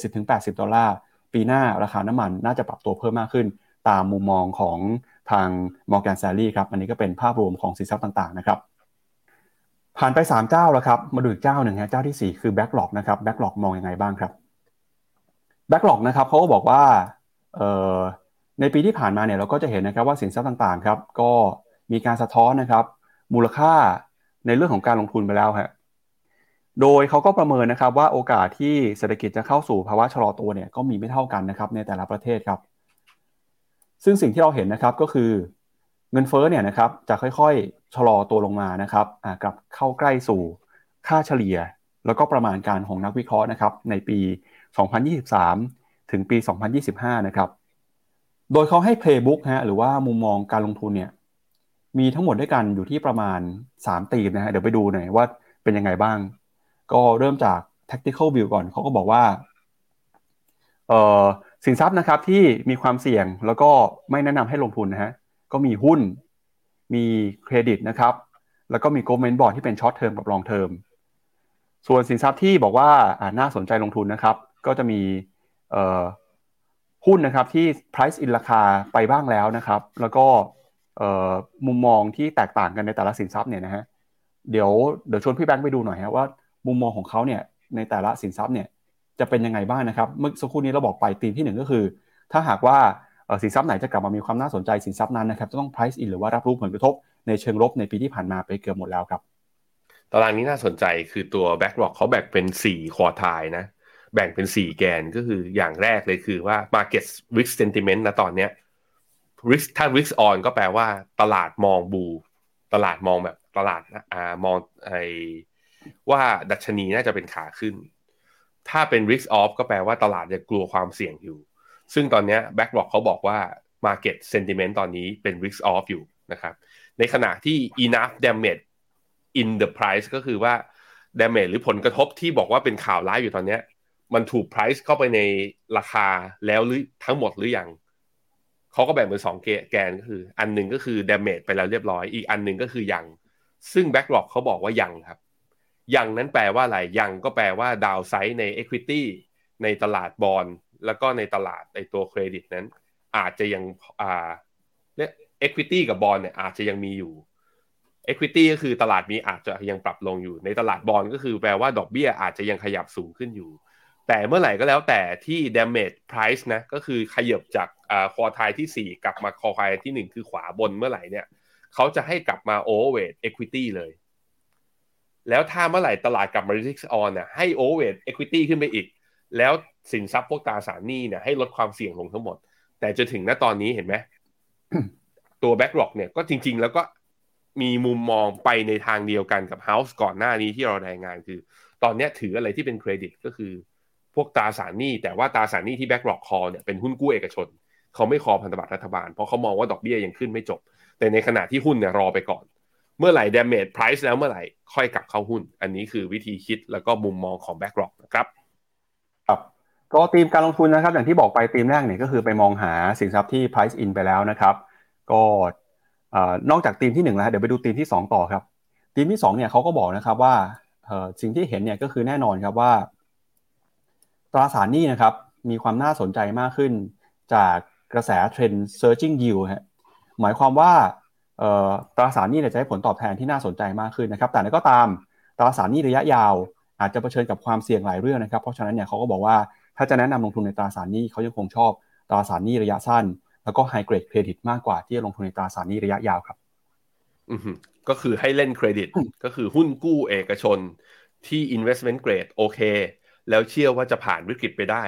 70-80 ดอลลาร์ ปีหน้าราคาน้ำมันน่าจะปรับตัวเพิ่มมากขึ้น ตามมุมมองของทาง Morgan Stanley ครับ อันนี้ก็เป็นภาพรวมของสินทรัพย์ต่างๆนะครับ ผ่านไป3เจ้าแล้วครับ มาดูอีกเจ้าหนึ่งฮะเจ้าที่ 4 คือ Backlog นะครับ Backlog มองยังไงบ้างครับ Backlog นะครับเขาก็บอกว่าในปีที่ผ่านมาเนี่ยเราก็จะเห็นนะครับว่าสินทรัพย์ต่างๆครับก็มีการสะท้อนนะครับ มูลค่าในเรื่องของการลงทุนไปแล้วฮะโดยเขาก็ประเมินนะครับว่าโอกาสที่เศรษฐกิจจะเข้าสู่ภาวะชะลอตัวเนี่ยก็มีไม่เท่ากันนะครับในแต่ละประเทศครับ ซึ่งสิ่งที่เราเห็นนะครับก็คือ เงินเฟ้อเนี่ยนะครับจะค่อยๆชะลอตัวลงมานะครับกลับเข้าใกล้สู่ค่าเฉลี่ย แล้วก็ประมาณการของนักวิเคราะห์นะครับในปี 2023 ถึงปี 2025 นะครับโดยเขาให้ playbook ฮะหรือว่ามุมมองการลงทุนเนี่ยมีทั้งหมดด้วยกันอยู่ที่ประมาณ 3 ตีมนะฮะเดี๋ยวไปดูหน่อยว่าเป็นยังไงบ้าง ก็เริ่มจาก tactical view ก่อนเขาก็บอกว่าสินทรัพย์นะครับที่มีความเสี่ยงแล้วก็ไม่แนะนำให้ลงทุนนะฮะ ก็มีหุ้น มีเครดิตนะครับ แล้วก็มี government bond ที่เป็น short term กับ long term ส่วนสินทรัพย์ที่บอกว่าน่าสนใจลงทุนนะครับ ก็จะมีหุ้นนะครับที่ price in ราคาไปบ้างแล้วนะครับ แล้วก็มุมมองที่แตกต่างกันในแต่ละสินทรัพย์เนี่ยนะฮะเดี๋ยวเดี๋ยวชวนพี่แบงค์ไปดูหน่อยฮะว่า มุมมองของเขาเนี่ยในแต่ละสินทรัพย์เนี่ยจะเป็นยังไงบ้างนะครับ เมื่อสักครู่นี้เราบอกไปตีมที่หนึ่งก็คือ ถ้าหากว่า สินทรัพย์ไหนจะกลับมามีความน่าสนใจสินทรัพย์นั้นนะครับจะต้อง price in หรือว่ารับรู้ผลกระทบในเชิงลบในปีที่ผ่านมาไปเกือบหมดแล้วครับตารางนี้น่าสนใจคือตัว backlog เขาแบ่งเป็น 4 คอทายนะ แบ่งเป็น 4 แกนก็คืออย่างแรกเลยคือว่า market risk sentiment นะตอนเนี้ย risk ถ้า risk on ก็แปลว่าตลาดมองบู ตลาดมองแบบตลาดอ่ามองไอว่าดัชนีน่าจะเป็นขาขึ้น ถ้าเป็น risk off ก็แปลว่าตลาดยังกลัวความเสี่ยงอยู่ ซึ่งตอนนี้ backlog เขาบอกว่า market sentiment ตอนนี้เป็น risk off อยู่นะครับ ในขณะที่ enough damage in the price ก็คือว่า damage หรือผลกระทบที่บอกว่าเป็นข่าวร้ายอยู่ตอนนี้ มันถูก price เข้าไปในราคาแล้วหรือทั้งหมดหรือยังเขาก็แบ่งเป็นสองแกนก็คือ อันหนึ่งก็คือ damage ไปแล้วเรียบร้อย อีกอันหนึ่งก็คือยัง ซึ่ง backlog เขาบอกว่ายังครับยังนั้นแปลว่าอะไรยังก็แปลว่าดาวไซด์ใน equity ในตลาดบอล แล้วก็ในตลาดในตัวเครดิตนั้น อาจจะยังอ่าเนี่ย equity กับบอลเนี่ยอาจจะยังมีอยู่ equity ก็คือตลาดมีอาจจะยังปรับลงอยู่ในตลาดบอลก็คือแปลว่าดอกเบี้ยอาจจะยังขยับสูงขึ้นอยู่ แต่เมื่อไหร่ก็แล้วแต่ที่ damage price นะก็คือขยับจากอ่าคอทายที่ 4 กลับมาคอทายที่ 1 คือขวาบนเมื่อไหร่เนี่ยเขาจะให้กลับมา overweight equity เลย แล้วถ้าเมื่อไหร่ตลาดกลับมา risk on เนี่ยให้ overweight equity ขึ้นไปอีก แล้ว สินทรัพย์พวกตราสารหนี้เนี่ยให้ลดความเสี่ยงลงทั้งหมด แต่จนถึงณตอนนี้เห็นไหมตัว backlog เนี่ยก็จริง ๆ แล้วก็มีมุมมองไปในทางเดียวกันกับ House ก่อนหน้านี้ที่เรารายงานคือ ตอนนี้ถืออะไรที่เป็นเครดิตก็คือ พวกตราสารหนี้ แต่ว่าตราสารหนี้ที่แบ็กหลอกคอเนี่ยเป็นหุ้นกู้เอกชน เขาไม่คอพันธบัตรรัฐบาล เพราะเขามองว่าดอกเบี้ยยังขึ้นไม่จบ แต่ในขณะที่หุ้นเนี่ยรอไปก่อน เมื่อไหร่ damage price แล้วเมื่อไหร่ค่อยกลับเข้าหุ้น อันนี้คือวิธีคิดแล้วก็มุมมองของ BlackRock นะครับครับ ก็ธีมการลงทุนนะครับ อย่างที่บอกไปธีมแรกเนี่ยก็คือไปมองหาสินทรัพย์ที่ price in ไปแล้วนะครับ ก็นอกจากธีมที่1แล้วเดี๋ยวไปดูธีมที่ 2 ต่อครับธีมที่2เนี่ยเขาก็บอกนะครับว่าสิ่งที่เห็นเนี่ยก็คือแน่นอนครับว่า ตราสารหนี้นะครับมีความน่าสนใจมากขึ้นจากกระแสเทรนด์ searching yield ฮะหมายความว่าตราสารหนี้จะให้ผลตอบแทนที่น่าสนใจมากขึ้นนะครับ แต่ก็ตามตราสารหนี้ระยะยาว อาจจะเผชิญกับความเสี่ยงหลายเรื่องนะครับ เพราะฉะนั้นเนี่ยเขาก็บอกว่า ถ้าจะแนะนำลงทุนในตราสารหนี้เขายังคงชอบตราสารหนี้ระยะสั้น แล้วก็ high grade credit มากกว่าที่จะลงทุนในตราสารหนี้ระยะยาวครับ อืก็คือให้เล่นเครดิตก็คือหุ้นกู้เอกชนที่ investment grade โอเค แล้วเชื่อว่าจะผ่านวิกฤตไปได้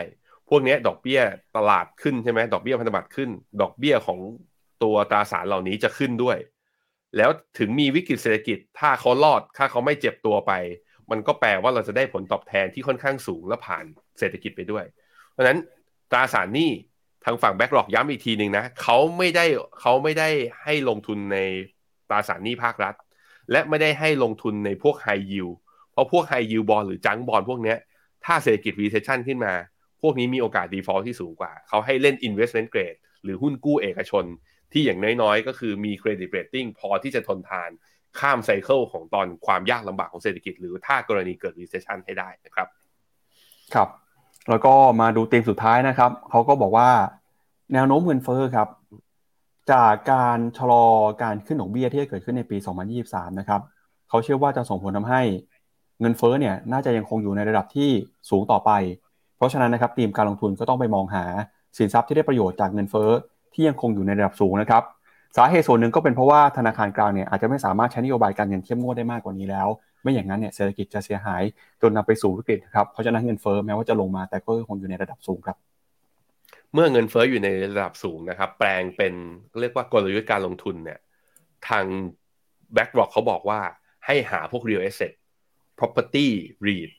พวกนี้ดอกเบี้ยตลาดขึ้นใช่ไหมดอกเบี้ยพันธบัตรขึ้น ดอกเบี้ยของตัวตราสารเหล่านี้จะขึ้นด้วย แล้วถึงมีวิกฤตเศรษฐกิจ ถ้าเขารอดถ้าเขาไม่เจ็บตัวไป มันก็แปลว่าเราจะได้ผลตอบแทนที่ค่อนข้างสูงและผ่าน เศรษฐกิจไปด้วย เพราะฉะนั้นตราสารนี้ทางฝั่งแบ็กหลอกย้ำอีกทีหนึ่งนะเขาไม่ได้เขาไม่ได้ให้ลงทุนในตราสารนี้ภาครัฐ และไม่ได้ให้ลงทุนในพวกไฮยิวเพราะพวก high yield bond หรือ junk bond พวกนี้ถ้าเศรษฐกิจ recession ขึ้นมา พวกนี้มีโอกาส default ที่สูงกว่า เขาให้เล่น investment grade หรือหุ้นกู้เอกชน ที่อย่างน้อยๆ ก็คือมี credit rating พอที่จะทนทานข้าม cycle ของตอนความยากลำบากของเศรษฐกิจ หรือถ้ากรณีเกิด recession ให้ได้นะครับ ครับ แล้วก็มาดูธีมสุดท้ายนะครับเขาก็บอกว่าแนวโน้มเงินเฟ้อครับ จากการชะลอการขึ้นดอกเบี้ยที่เกิดขึ้นในปี 2023 นะครับเขาเชื่อว่าจะส่งผลทำให้เงินเฟ้อเนี่ยน่าจะยังคงอยู่ในระดับที่สูงต่อไป เพราะฉะนั้นนะครับทีมการลงทุนก็ต้องไปมองหาสินทรัพย์ที่ได้ประโยชน์จากเงินเฟ้อที่ยังคงอยู่ในระดับสูงนะครับสาเหตุส่วนหนึ่งก็เป็นเพราะว่าธนาคารกลางเนี่ยอาจจะไม่สามารถใช้นโยบายการเงินเข้มงวดได้มากกว่านี้แล้ว ไม่อย่างนั้นเนี่ยเศรษฐกิจจะเสียหายจนนำไปสู่วิกฤตครับเพราะฉะนั้นเงินเฟ้อแม้ว่าจะลงมาแต่ก็คงอยู่ในระดับสูงครับ เมื่อเงินเฟ้ออยู่ในระดับสูงนะครับ แปลงเป็นเรียกว่ากลยุทธ์การลงทุนเนี่ยทาง BlackRock เขาบอกว่าให้หาพวก real asset property REIT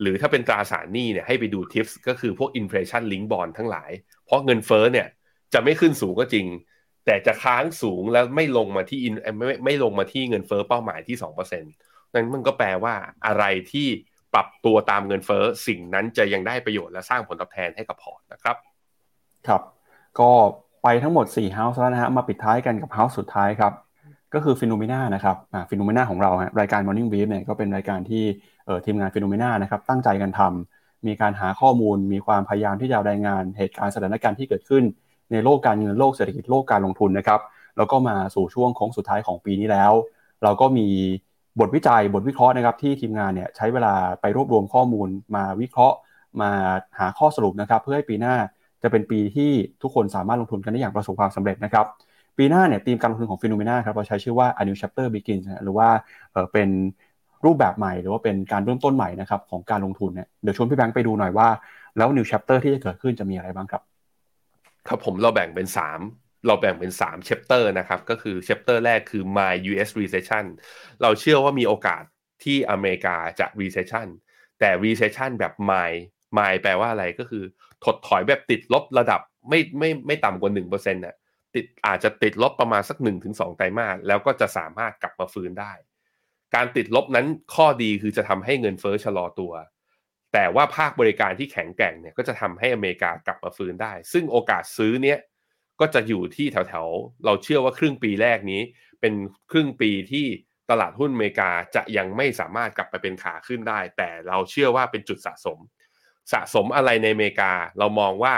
หรือถ้าเป็นตราสารหนี้เนี่ยให้ไปดู tips ก็คือพวก inflation link bond ทั้งหลาย เพราะเงินเฟ้อเนี่ยจะไม่ขึ้นสูงก็จริง แต่จะค้างสูงแล้วไม่ลงมาที่ไม่ไม่ไม่ลงมาที่เงินเฟ้อเป้าหมายที่ 2% นั้นมันก็แปลว่าอะไรที่ปรับตัวตามเงินเฟ้อสิ่งนั้นจะยังได้ประโยชน์และสร้างผลตอบแทนให้กับพอร์ตนะครับ ครับ ก็ไปทั้งหมด4 House แล้วนะฮะมาปิดท้ายกันกับ House สุดท้ายครับ ก็คือ FINNOMENA นะครับ FINNOMENA ของเราฮะรายการ Morning Brief เนี่ยก็เป็นรายการที่เออทีมงาน FINNOMENA นะครับตั้งใจกันทำมีการหาข้อมูล มีความพยายามที่จะรายงานเหตุการณ์สถานการณ์ที่เกิดขึ้น ในโลกการเงินโลกเศรษฐกิจโลกการลงทุนนะครับแล้วก็มาสู่ช่วงโค้งสุดท้ายของปีนี้แล้ว เราก็มี บทวิจัยบทวิเคราะห์นะครับที่ทีมงานเนี่ยใช้เวลาไปรวบรวมข้อมูลมาวิเคราะห์ มาหาข้อสรุปนะครับ เพื่อให้ปีหน้าจะเป็นปีที่ทุกคนสามารถลงทุนกันได้อย่างประสบความสำเร็จนะครับ ปีหน้าเนี่ยธีมการลงทุนของฟิโนเมนาครับเราใช้ชื่อว่า a new chapter begins หรือว่าเออเป็นรูปแบบใหม่ หรือว่าเป็นการเริ่มต้นใหม่นะครับของการลงทุนเนี่ยเดี๋ยวชวนพี่แบงค์ไปดูหน่อยว่าแล้ว new chapter ที่จะเกิดขึ้นจะมีอะไรบ้างครับ ครับผมเราแบ่งเป็น 3 เราแบ่งเป็น3 chapter นะครับ ก็คือ chapter แรกคือ my US recession เราเชื่อว่ามีโอกาสที่อเมริกาจะ recession แต่ recession แบบ my my แปลว่าอะไรก็คือถดถอยแบบติดลบระดับไม่ไม่ไม่ต่ำกว่า1%น่ะติดอาจจะติดลบประมาณสัก 1-2 ไตรมาสแล้วก็จะสามารถกลับมาฟื้นได้ การติดลบนั้นข้อดีคือจะทำให้เงินเฟ้อชะลอตัว แต่ว่าภาคบริการที่แข็งแกร่งเนี่ยก็จะทำให้อเมริกากลับมาฟื้นได้ ซึ่งโอกาสซื้อเนี้ย ก็จะอยู่ที่แถวๆ เราเชื่อว่าครึ่งปีแรกนี้ เป็นครึ่งปีที่ตลาดหุ้นอเมริกาจะยังไม่สามารถกลับไปเป็นขาขึ้นได้ แต่เราเชื่อว่าเป็นจุดสะสม สะสมอะไรในอเมริกา เรามองว่า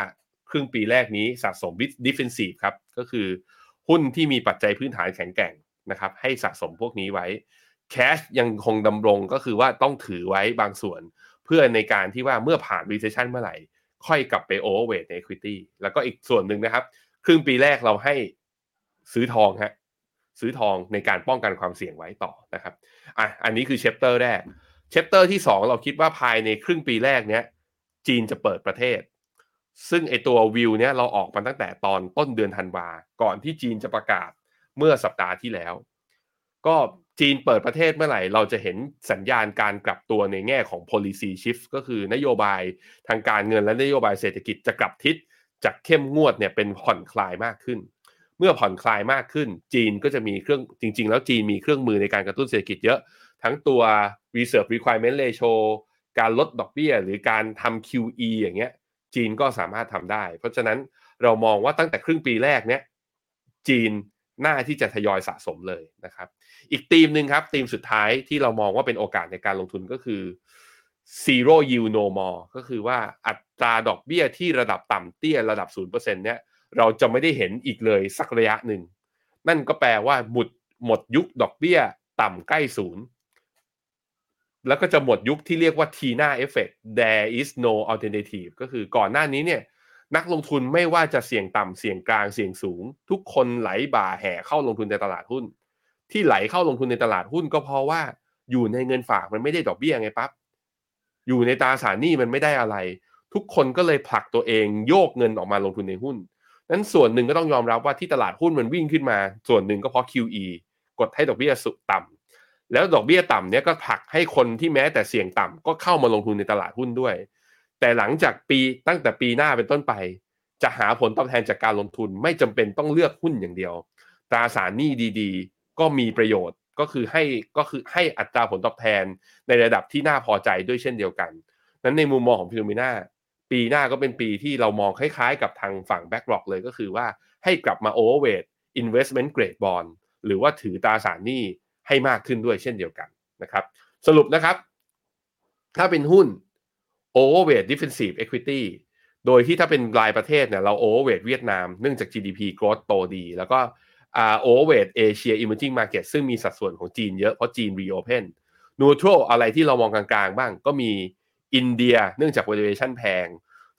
ครึ่งปีแรกนี้สะสม defensive ครับ ก็คือหุ้นที่มีปัจจัยพื้นฐานแข็งแกร่งนะครับให้สะสมพวกนี้ไว้ cash ยังคงดำรงก็คือว่าต้องถือไว้บางส่วน เพื่อในการที่ว่าเมื่อผ่าน recession เมื่อไหร่ ค่อยกลับไป overweight ใน equity แล้วก็อีกส่วนหนึ่งนะครับ ครึ่งปีแรกเราให้ซื้อทองฮะซื้อทองในการป้องกันความเสี่ยงไว้ต่อนะครับอะอันนี้คือ chapter แรก chapter ที่ 2 เราคิดว่าภายในครึ่งปีแรกเนี้ยจีนจะเปิดประเทศ ซึ่งไอตัววิวเนี้ยเราออกมาตั้งแต่ตอนต้นเดือนธันวาก่อนที่จีนจะประกาศเมื่อสัปดาห์ที่แล้ว ก็จีนเปิดประเทศเมื่อไหร่ เราจะเห็นสัญญาณการกลับตัวในแง่ของ policy shift ก็คือนโยบายทางการเงินและนโยบายเศรษฐกิจจะกลับทิศ จากเข้มงวดเนี่ยเป็นผ่อนคลายมากขึ้น เมื่อผ่อนคลายมากขึ้น จีนก็จะมีเครื่องจริง ๆ แล้วจีนมีเครื่องมือในการกระตุ้นเศรษฐกิจเยอะ ทั้งตัว reserve requirement ratio การลดดอกเบี้ย หรือการทำ QE อย่างเงี้ย จีนก็สามารถทำได้ เพราะฉะนั้นเรามองว่าตั้งแต่ครึ่งปีแรกเนี้ยจีนน่าที่จะทยอยสะสมเลยนะครับ อีกธีมหนึ่งครับธีมสุดท้ายที่เรามองว่าเป็นโอกาสในการลงทุนก็คือ zero yield no more ก็คือว่าอั ตราดอกเบี้ยที่ระดับต่ำเตี้ยระดับ0%เนี่ยเราจะไม่ได้เห็นอีกเลยสักระยะหนึ่ง นั่นก็แปลว่าหมดหมดยุคดอกเบี้ยต่ำใกล้ศูนย์แล้วก็จะหมดยุคที่เรียกว่า Tina effect there is no alternative ก็คือก่อนหน้านี้เนี่ยนักลงทุนไม่ว่าจะเสี่ยงต่ำเสี่ยงกลางเสี่ยงสูง ทุกคนไหลบ่าแห่เข้าลงทุนในตลาดหุ้น ที่ไหลเข้าลงทุนในตลาดหุ้นก็เพราะว่าอยู่ในเงินฝากมันไม่ได้ดอกเบี้ยไงปั๊บอยู่ในตราสารหนี้มันไม่ได้อะไร ทุกคนก็เลยผลักตัวเองโยกเงินออกมาลงทุนในหุ้นนั้นส่วนหนึ่งก็ต้องยอมรับว่าที่ตลาดหุ้นมันวิ่งขึ้นมา ส่วนหนึ่งก็เพราะ QE กดให้ดอกเบี้ยสุต่ำแล้วดอกเบี้ยต่ำเนี้ยก็ผลักให้คนที่แม้แต่เสี่ยงต่ำก็เข้ามาลงทุนในตลาดหุ้นด้วย แต่หลังจากปีตั้งแต่ปีหน้าเป็นต้นไป จะหาผลตอบแทนจากการลงทุนไม่จำเป็นต้องเลือกหุ้นอย่างเดียว ตราสารหนี้ดีๆ ก็มีประโยชน์ก็คือให้ก็คือให้อัตราผลตอบแทนในระดับที่น่าพอใจด้วยเช่นเดียวกัน นั้นในมุมมองของฟิโนเมนา ปีหน้าก็เป็นปีที่เรามองคล้ายๆ กับทางฝั่ง Backlog เลยก็คือว่าให้กลับมา overweight investment grade bond หรือว่าถือตราสารหนี้ให้มากขึ้นด้วยเช่นเดียวกันนะครับสรุปนะครับ ถ้าเป็นหุ้น overweight defensive equity โดยที่ถ้าเป็นรายประเทศเนี่ยเรา overweight เวียดนามเนื่องจาก GDP growth โตดี แล้วก็อ่า overweight Asia emerging market ซึ่งมีสัดส่วนของจีนเยอะเพราะจีน reopen neutral อะไรที่เรามองกลางๆ บ้างก็มี อินเดียเนื่องจาก valuation แพง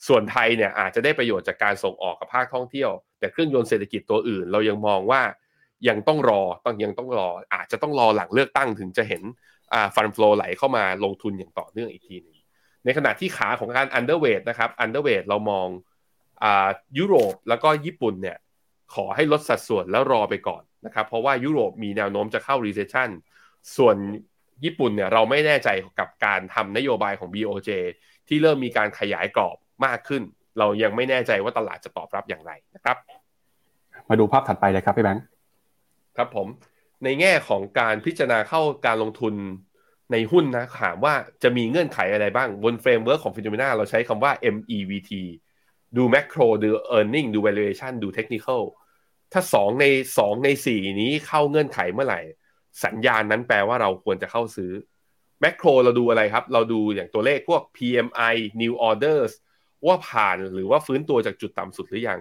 ส่วนไทยเนี่ยอาจจะได้ประโยชน์จากการส่งออกกับภาคท่องเที่ยว แต่เครื่องยนต์เศรษฐกิจตัวอื่น เรายังมองว่ายังต้องรอต้องยังต้องรอ อาจจะต้องรอหลังเลือกตั้งถึงจะเห็นอ่าฟันฟลอไหลเข้ามาลงทุนอย่างต่อเนื่องอีกทีหนึงในขณะที่ขาของการ underweight นะครับ underweight เรามองอ่ายุโรปแล้วก็ญี่ปุ่นเนี่ยขอให้ลดสัดส่วนแล้วรอไปก่อนนะครับ เพราะว่ายุโรปมีแนวโน้มจะเข้า recession ส่วน ญี่ปุ่นเนี่ยเราไม่แน่ใจกับการทำนโยบายของ BOJ ที่เริ่มมีการขยายกรอบมากขึ้น เรายังไม่แน่ใจว่าตลาดจะตอบรับอย่างไรนะครับ มาดูภาพถัดไปเลยครับพี่แบงค์ครับผมในแง่ของการพิจารณาเข้าการลงทุนในหุ้นนะถามว่าจะมีเงื่อนไขอะไรบ้าง บน framework ของ FINNOMENA เราใช้คำว่า MEVT ดู macro ดู earning ดู valuation ดู technical ถ้า 2 ใน 2 ใน 4 นี้เข้าเงื่อนไขเมื่อไหร่ สัญญาณนั้นแปลว่าเราควรจะเข้าซื้อ macro เราดูอะไรครับ เราดูอย่างตัวเลขพวก PMI new orders ว่าผ่านหรือว่าฟื้นตัวจากจุดต่ำสุดหรือยัง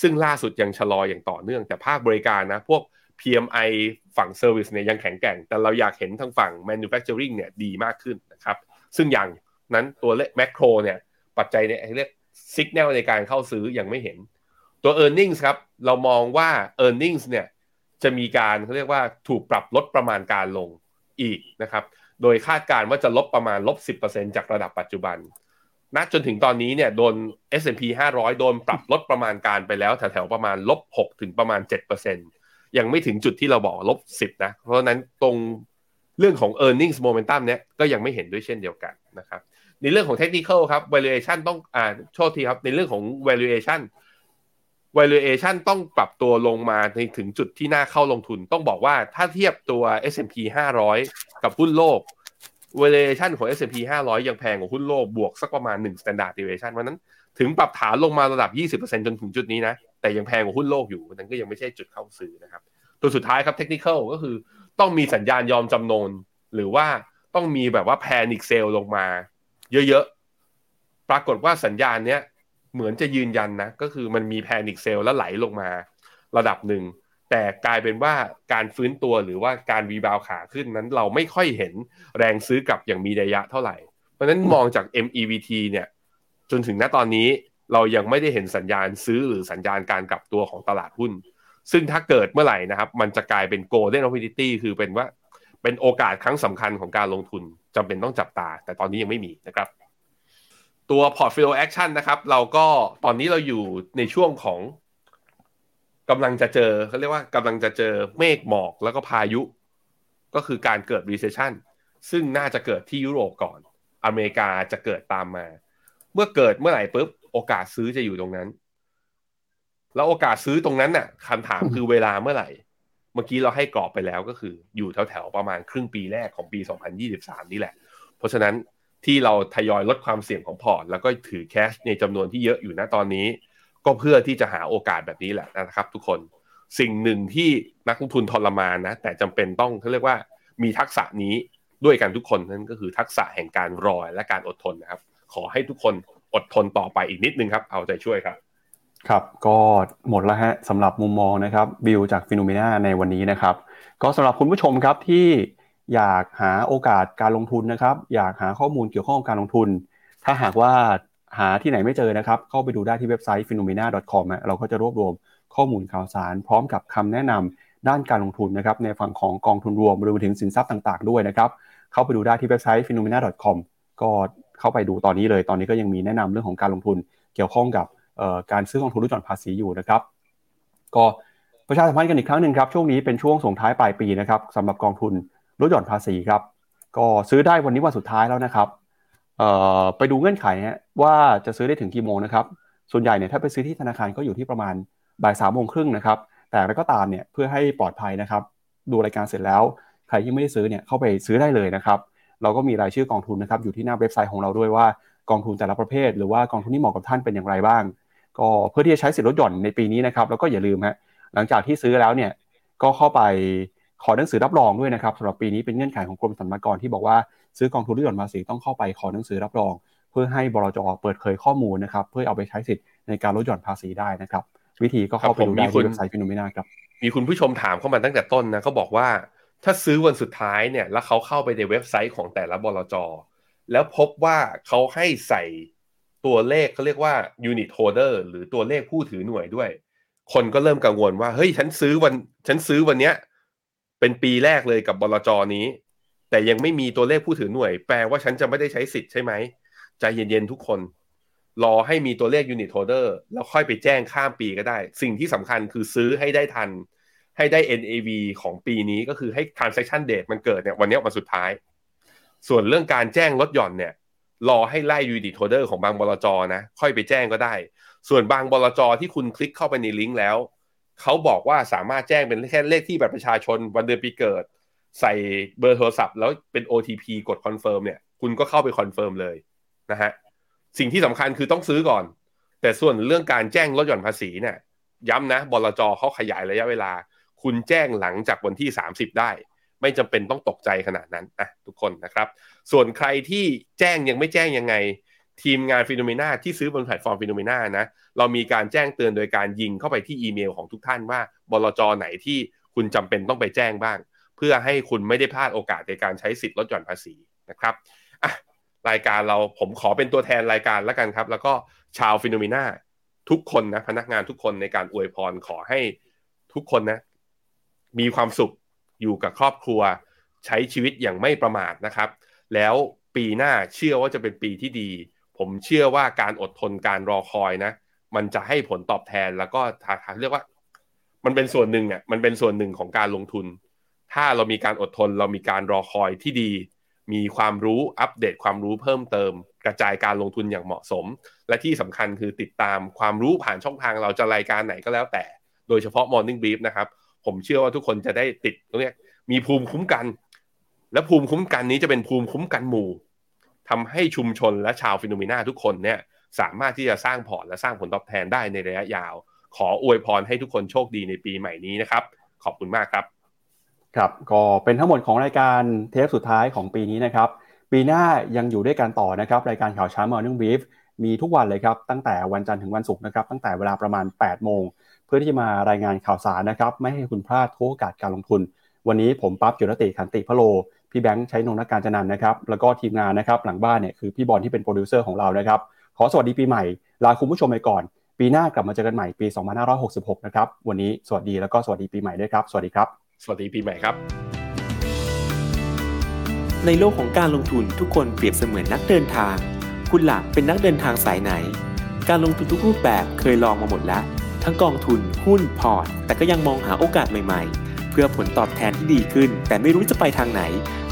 ซึ่งล่าสุดยังชะลออย่างต่อเนื่อง แต่ภาคบริการนะ พวก PMI ฝั่ง Service เนี่ยยังแข็งแกร่ง แต่เราอยากเห็นทางฝั่ง Manufacturing เนี่ยดีมากขึ้นนะครับ ซึ่งอย่างนั้นตัวเลข macro เนี่ยปัจจัยเนี่ยเรียก signal ในการเข้าซื้อยังไม่เห็น ตัว e a r n i n g ครับเรามองว่า e a r n i n g เนี่ย จะมีการเขาเรียกว่าถูกปรับลดประมาณการลงอีกนะครับ โดยคาดการณ์ว่าจะลบประมาณลบ 10%จากระดับปัจจุบันณจนถึงตอนนี้เนี่ยโดน S&P 500 โดนปรับลดประมาณการไปแล้วแถวๆประมาณลบ6ถึงประมาณ7%ยังไม่ถึงจุดที่เราบอกลบ10นะ เพราะนั้นตรงเรื่องของ e a r n i n g momentum เนี่ยก็ยังไม่เห็นด้วยเช่นเดียวกันนะครับ ในเรื่องของ technical ครับ valuation ต้องอ่าโทษทีครับ ในเรื่องของ valuation valuation ต้องปรับตัวลงมาในถึงจุดที่น่าเข้าลงทุน ต้องบอกว่าถ้าเทียบตัว S&P 500 กับหุ้นโลก valuation ของ S&P 500 ยังแพงกว่าหุ้นโลกบวกสักประมาณ 1 standard deviation เพราะนั้นถึงปรับฐานลงมาระดับ 20%จนถึงจุดนี้นะ แต่ยังแพงกว่าหุ้นโลกอยู่นั้นก็ยังไม่ใช่จุดเข้าซื้อนะครับ ตัวสุดท้ายครับ technical ก็คือต้องมีสัญญาณยอมจำนนหรือว่าต้องมีแบบว่า panic sale ลงมา เยอะๆ ปรากฏว่าสัญญาณเนี้ย เหมือนจะยืนยันนะ ก็คือมันมีแพนิคเซลแล้วไหลลงมาระดับหนึ่ง แต่กลายเป็นว่าการฟื้นตัวหรือว่าการวีบาวขาขึ้นนั้นเราไม่ค่อยเห็นแรงซื้อกลับอย่างมีระยะเท่าไหร่ เพราะฉะนั้นมองจาก MEVT เนี่ยจนถึงณตอนนี้เรายังไม่ได้เห็นสัญญาณซื้อหรือสัญญาณการกลับตัวของตลาดหุ้น ซึ่งถ้าเกิดเมื่อไหร่นะครับ มันจะกลายเป็น golden opportunity คือเป็นว่าเป็นโอกาสครั้งสำคัญของการลงทุนจำเป็นต้องจับตา แต่ตอนนี้ยังไม่มีนะครับ ตัว portfolio action นะครับ เราก็ตอนนี้เราอยู่ในช่วงของกำลังจะเจอเขาเรียกว่ากำลังจะเจอเมฆหมอกแล้วก็พายุ ก็คือการเกิด recession ซึ่งน่าจะเกิดที่ยุโรปก่อน อเมริกาจะเกิดตามมา เมื่อเกิดเมื่อไหร่ปุ๊บโอกาสซื้อจะอยู่ตรงนั้น แล้วโอกาสซื้อตรงนั้นน่ะคำถามคือเวลาเมื่อไหร่ เมื่อกี้เราให้กรอบไปแล้วก็คืออยู่แถวๆประมาณครึ่งปีแรกของปี 2023 นี่แหละ เพราะฉะนั้น ที่เราทยอยลดความเสี่ยงของพอร์ต แล้วก็ถือแคชในจำนวนที่เยอะอยู่นะตอนนี้ ก็เพื่อที่จะหาโอกาสแบบนี้แหละนะครับ ทุกคนสิ่งหนึ่งที่นักลงทุนทรมานนะ แต่จำเป็นต้องเขาเรียกว่ามีทักษะนี้ด้วยกันทุกคนนั่นก็คือทักษะแห่งการรอและการอดทนนะครับ ขอให้ทุกคนอดทนต่อไปอีกนิดนึงครับ เอาใจช่วยครับ ครับก็หมดแล้วฮะสำหรับมุมมองนะครับบิลจากฟิโนเมนาในวันนี้นะครับ ก็สำหรับคุณผู้ชมครับที่ อยากหาโอกาสการลงทุนนะครับ อยากหาข้อมูลเกี่ยวข้องกับการลงทุน ถ้าหากว่าหาที่ไหนไม่เจอนะครับ เข้าไปดูได้ที่เว็บไซต์ phenomena.com เราก็จะรวบรวมข้อมูลข่าวสาร พร้อมกับคำแนะนำด้านการลงทุนนะครับ ในฝั่งของกองทุนรวมรวมถึงสินทรัพย์ต่างๆ ด้วยนะครับ เข้าไปดูได้ที่เว็บไซต์ phenomena.com ก็เข้าไปดูตอนนี้เลย ตอนนี้ก็ยังมีแนะนำเรื่องของการลงทุน เกี่ยวข้องกับการซื้อกองทุนลดหย่อนภาษีอยู่นะครับ ก็ประชาสัมพันธ์กันอีกครั้งหนึ่งครับ ช่วงนี้เป็นช่วงส่งท้ายปลายปีนะครับสำหรับกองทุน ลดหย่อนภาษีครับ ก็ซื้อได้วันนี้วันสุดท้ายแล้วนะครับไปดูเงื่อนไขว่าจะซื้อได้ถึงกี่โมงนะครับ ส่วนใหญ่เนี่ยถ้าไปซื้อที่ธนาคารก็อยู่ที่ประมาณบ่ายสามโมงครึ่งนะครับ แต่อะไรก็ตามเนี่ยเพื่อให้ปลอดภัยนะครับ ดูรายการเสร็จแล้ว ใครที่ไม่ได้ซื้อเนี่ยเข้าไปซื้อได้เลยนะครับ เราก็มีรายชื่อกองทุนนะครับอยู่ที่หน้าเว็บไซต์ของเราด้วยว่ากองทุนแต่ละประเภท หรือว่ากองทุนที่เหมาะกับท่านเป็นอย่างไรบ้าง ก็เพื่อที่จะใช้สิทธิลดหย่อนในปีนี้นะครับ แล้วก็อย่าลืมฮะหลังจากที่ซื้อแล้วเนี่ยก็เข้าไป ขอหนังสือรับรองด้วยนะครับสำหรับปีนี้เป็นเงื่อนไขของกรมสรรพากรที่บอกว่าซื้อกองทุนลดหย่อนภาษีต้องเข้าไปขอหนังสือรับรอง เพื่อให้บลจเปิดเผยข้อมูลนะครับ เพื่อเอาไปใช้สิทธิ์ในการลดหย่อนภาษีได้นะครับ วิธีก็เข้าไปดูได้ที่เว็บไซต์ FINNOMENA ครับมีคุณผู้ชมถามเข้ามาตั้งแต่ต้นนะเขาบอกว่าถ้าซื้อวันสุดท้ายเนี่ยแล้วเขาเข้าไปในเว็บไซต์ของแต่ละบลจแล้วพบว่าเขาให้ใส่ตัวเลขเขาเรียกว่า unit holder หรือตัวเลขผู้ถือหน่วยด้วย คนก็เริ่มกังวลว่าเฮ้ยฉันซื้อวันฉันซื้อวันเนี้ย เป็นปีแรกเลยกับบลจนี้ แต่ยังไม่มีตัวเลขผู้ถือหน่วย แปลว่าฉันจะไม่ได้ใช้สิทธิ์ใช่ไหมใจเย็นๆทุกคน รอให้มีตัวเลข unit holder แล้วค่อยไปแจ้งข้ามปีก็ได้ สิ่งที่สำคัญคือซื้อให้ได้ทัน ให้ได้ NAV ของปีนี้ก็คือให้ transaction date มันเกิดเนี่ยวันนี้วันสุดท้าย ส่วนเรื่องการแจ้งลดหย่อนเนี่ยรอให้ไล่ unit holder ของบางบลจนะ ค่อยไปแจ้งก็ได้ ส่วนบางบลจที่คุณคลิกเข้าไปในลิงก์แล้ว เขาบอกว่าสามารถแจ้งเป็นแค่เลขที่บัตรประชาชนวันเดือนปีเกิด ใส่เบอร์โทรศัพท์ แล้วเป็น OTP กด confirm เนี่ยคุณก็เข้าไป confirm เลยนะฮะสิ่งที่สำคัญคือต้องซื้อก่อน แต่ส่วนเรื่องการแจ้งลดหย่อนภาษีเนี่ยย้ำนะบลจเขาขยายระยะเวลา คุณแจ้งหลังจากวันที่ 30 ได้ ไม่จำเป็นต้องตกใจขนาดนั้นนะทุกคนนะครับ ส่วนใครที่แจ้งยังไม่แจ้งยังไง ทีมงาน FINNOMENA ที่ซื้อบนแพลตฟอร์ม FINNOMENA นะ เรามีการแจ้งเตือนโดยการยิงเข้าไปที่อีเมลของทุกท่านว่าบลจไหนที่คุณจำเป็นต้องไปแจ้งบ้าง เพื่อให้คุณไม่ได้พลาดโอกาสในการใช้สิทธิ์ลดหย่อนภาษีนะครับอะรายการเราผมขอเป็นตัวแทนรายการแล้วกันครับ แล้วก็ชาวฟิโนเมนาทุกคนนะพนักงานทุกคนในการอวยพรขอให้ทุกคนนะ มีความสุขอยู่กับครอบครัว ใช้ชีวิตอย่างไม่ประมาทนะครับ แล้วปีหน้าเชื่อว่าจะเป็นปีที่ดี ผมเชื่อว่าการอดทนการรอคอยนะ มันจะให้ผลตอบแทนแล้วก็เรียกว่า มันเป็นส่วนหนึ่งอะมันเป็นส่วนหนึ่งของการลงทุน ถ้าเรามีการอดทน เรามีการรอคอยที่ดี มีความรู้อัปเดตความรู้เพิ่มเติม กระจายการลงทุนอย่างเหมาะสม และที่สำคัญคือติดตามความรู้ผ่านช่องทางเราจะรายการไหนก็แล้วแต่ โดยเฉพาะ Morning Brief นะครับ ผมเชื่อว่าทุกคนจะได้ติดตรงนี้มีภูมิคุ้มกัน และภูมิคุ้มกันนี้จะเป็นภูมิคุ้มกันหมู่ ทำให้ชุมชนและชาว FINNOMENA ทุกคนเนี่ยสามารถที่จะสร้างพอร์ตและสร้างผลตอบแทนได้ในระยะยาว ขออวยพรให้ทุกคนโชคดีในปีใหม่นี้นะครับ ขอบคุณมากครับ ครับ ก็เป็นทั้งหมดของรายการเทปสุดท้ายของปีนี้นะครับ ปีหน้ายังอยู่ด้วยกันต่อนะครับ รายการข่าวเช้า Morning Brief มีทุกวันเลยครับตั้งแต่วันจันทร์ถึงวันศุกร์นะครับตั้งแต่เวลาประมาณ 8 โมง เพื่อที่จะมารายงานข่าวสารนะครับ ไม่ให้คุณพลาดทุกโอกาสการลงทุน วันนี้ผมปั๊บจุรติขันติพะโล พี่แบงค์ใช้นงนักการจันนันนะครับ แล้วก็ทีมงานนะครับ หลังบ้านเนี่ยคือพี่บอลที่เป็นโปรดิวเซอร์ของเรานะครับ ขอสวัสดีปีใหม่ ลาคุณผู้ชมไปก่อน ปีหน้ากลับมาเจอกันใหม่ปี 2566 นะครับ วันนี้สวัสดีแล้วก็สวัสดีปีใหม่ด้วยครับ สวัสดีครับ สวัสดีปีใหม่ครับ ในโลกของการลงทุนทุกคนเปรียบเสมือนนักเดินทาง คุณหลักเป็นนักเดินทางสายไหน การลงทุนทุกรูปแบบเคยลองมาหมดแล้ว ทั้งกองทุนหุ้นพอร์ต แต่ก็ยังมองหาโอกาสใหม่ ๆ เพื่อผลตอบแทนที่ดีขึ้น แต่ไม่รู้จะไปทางไหน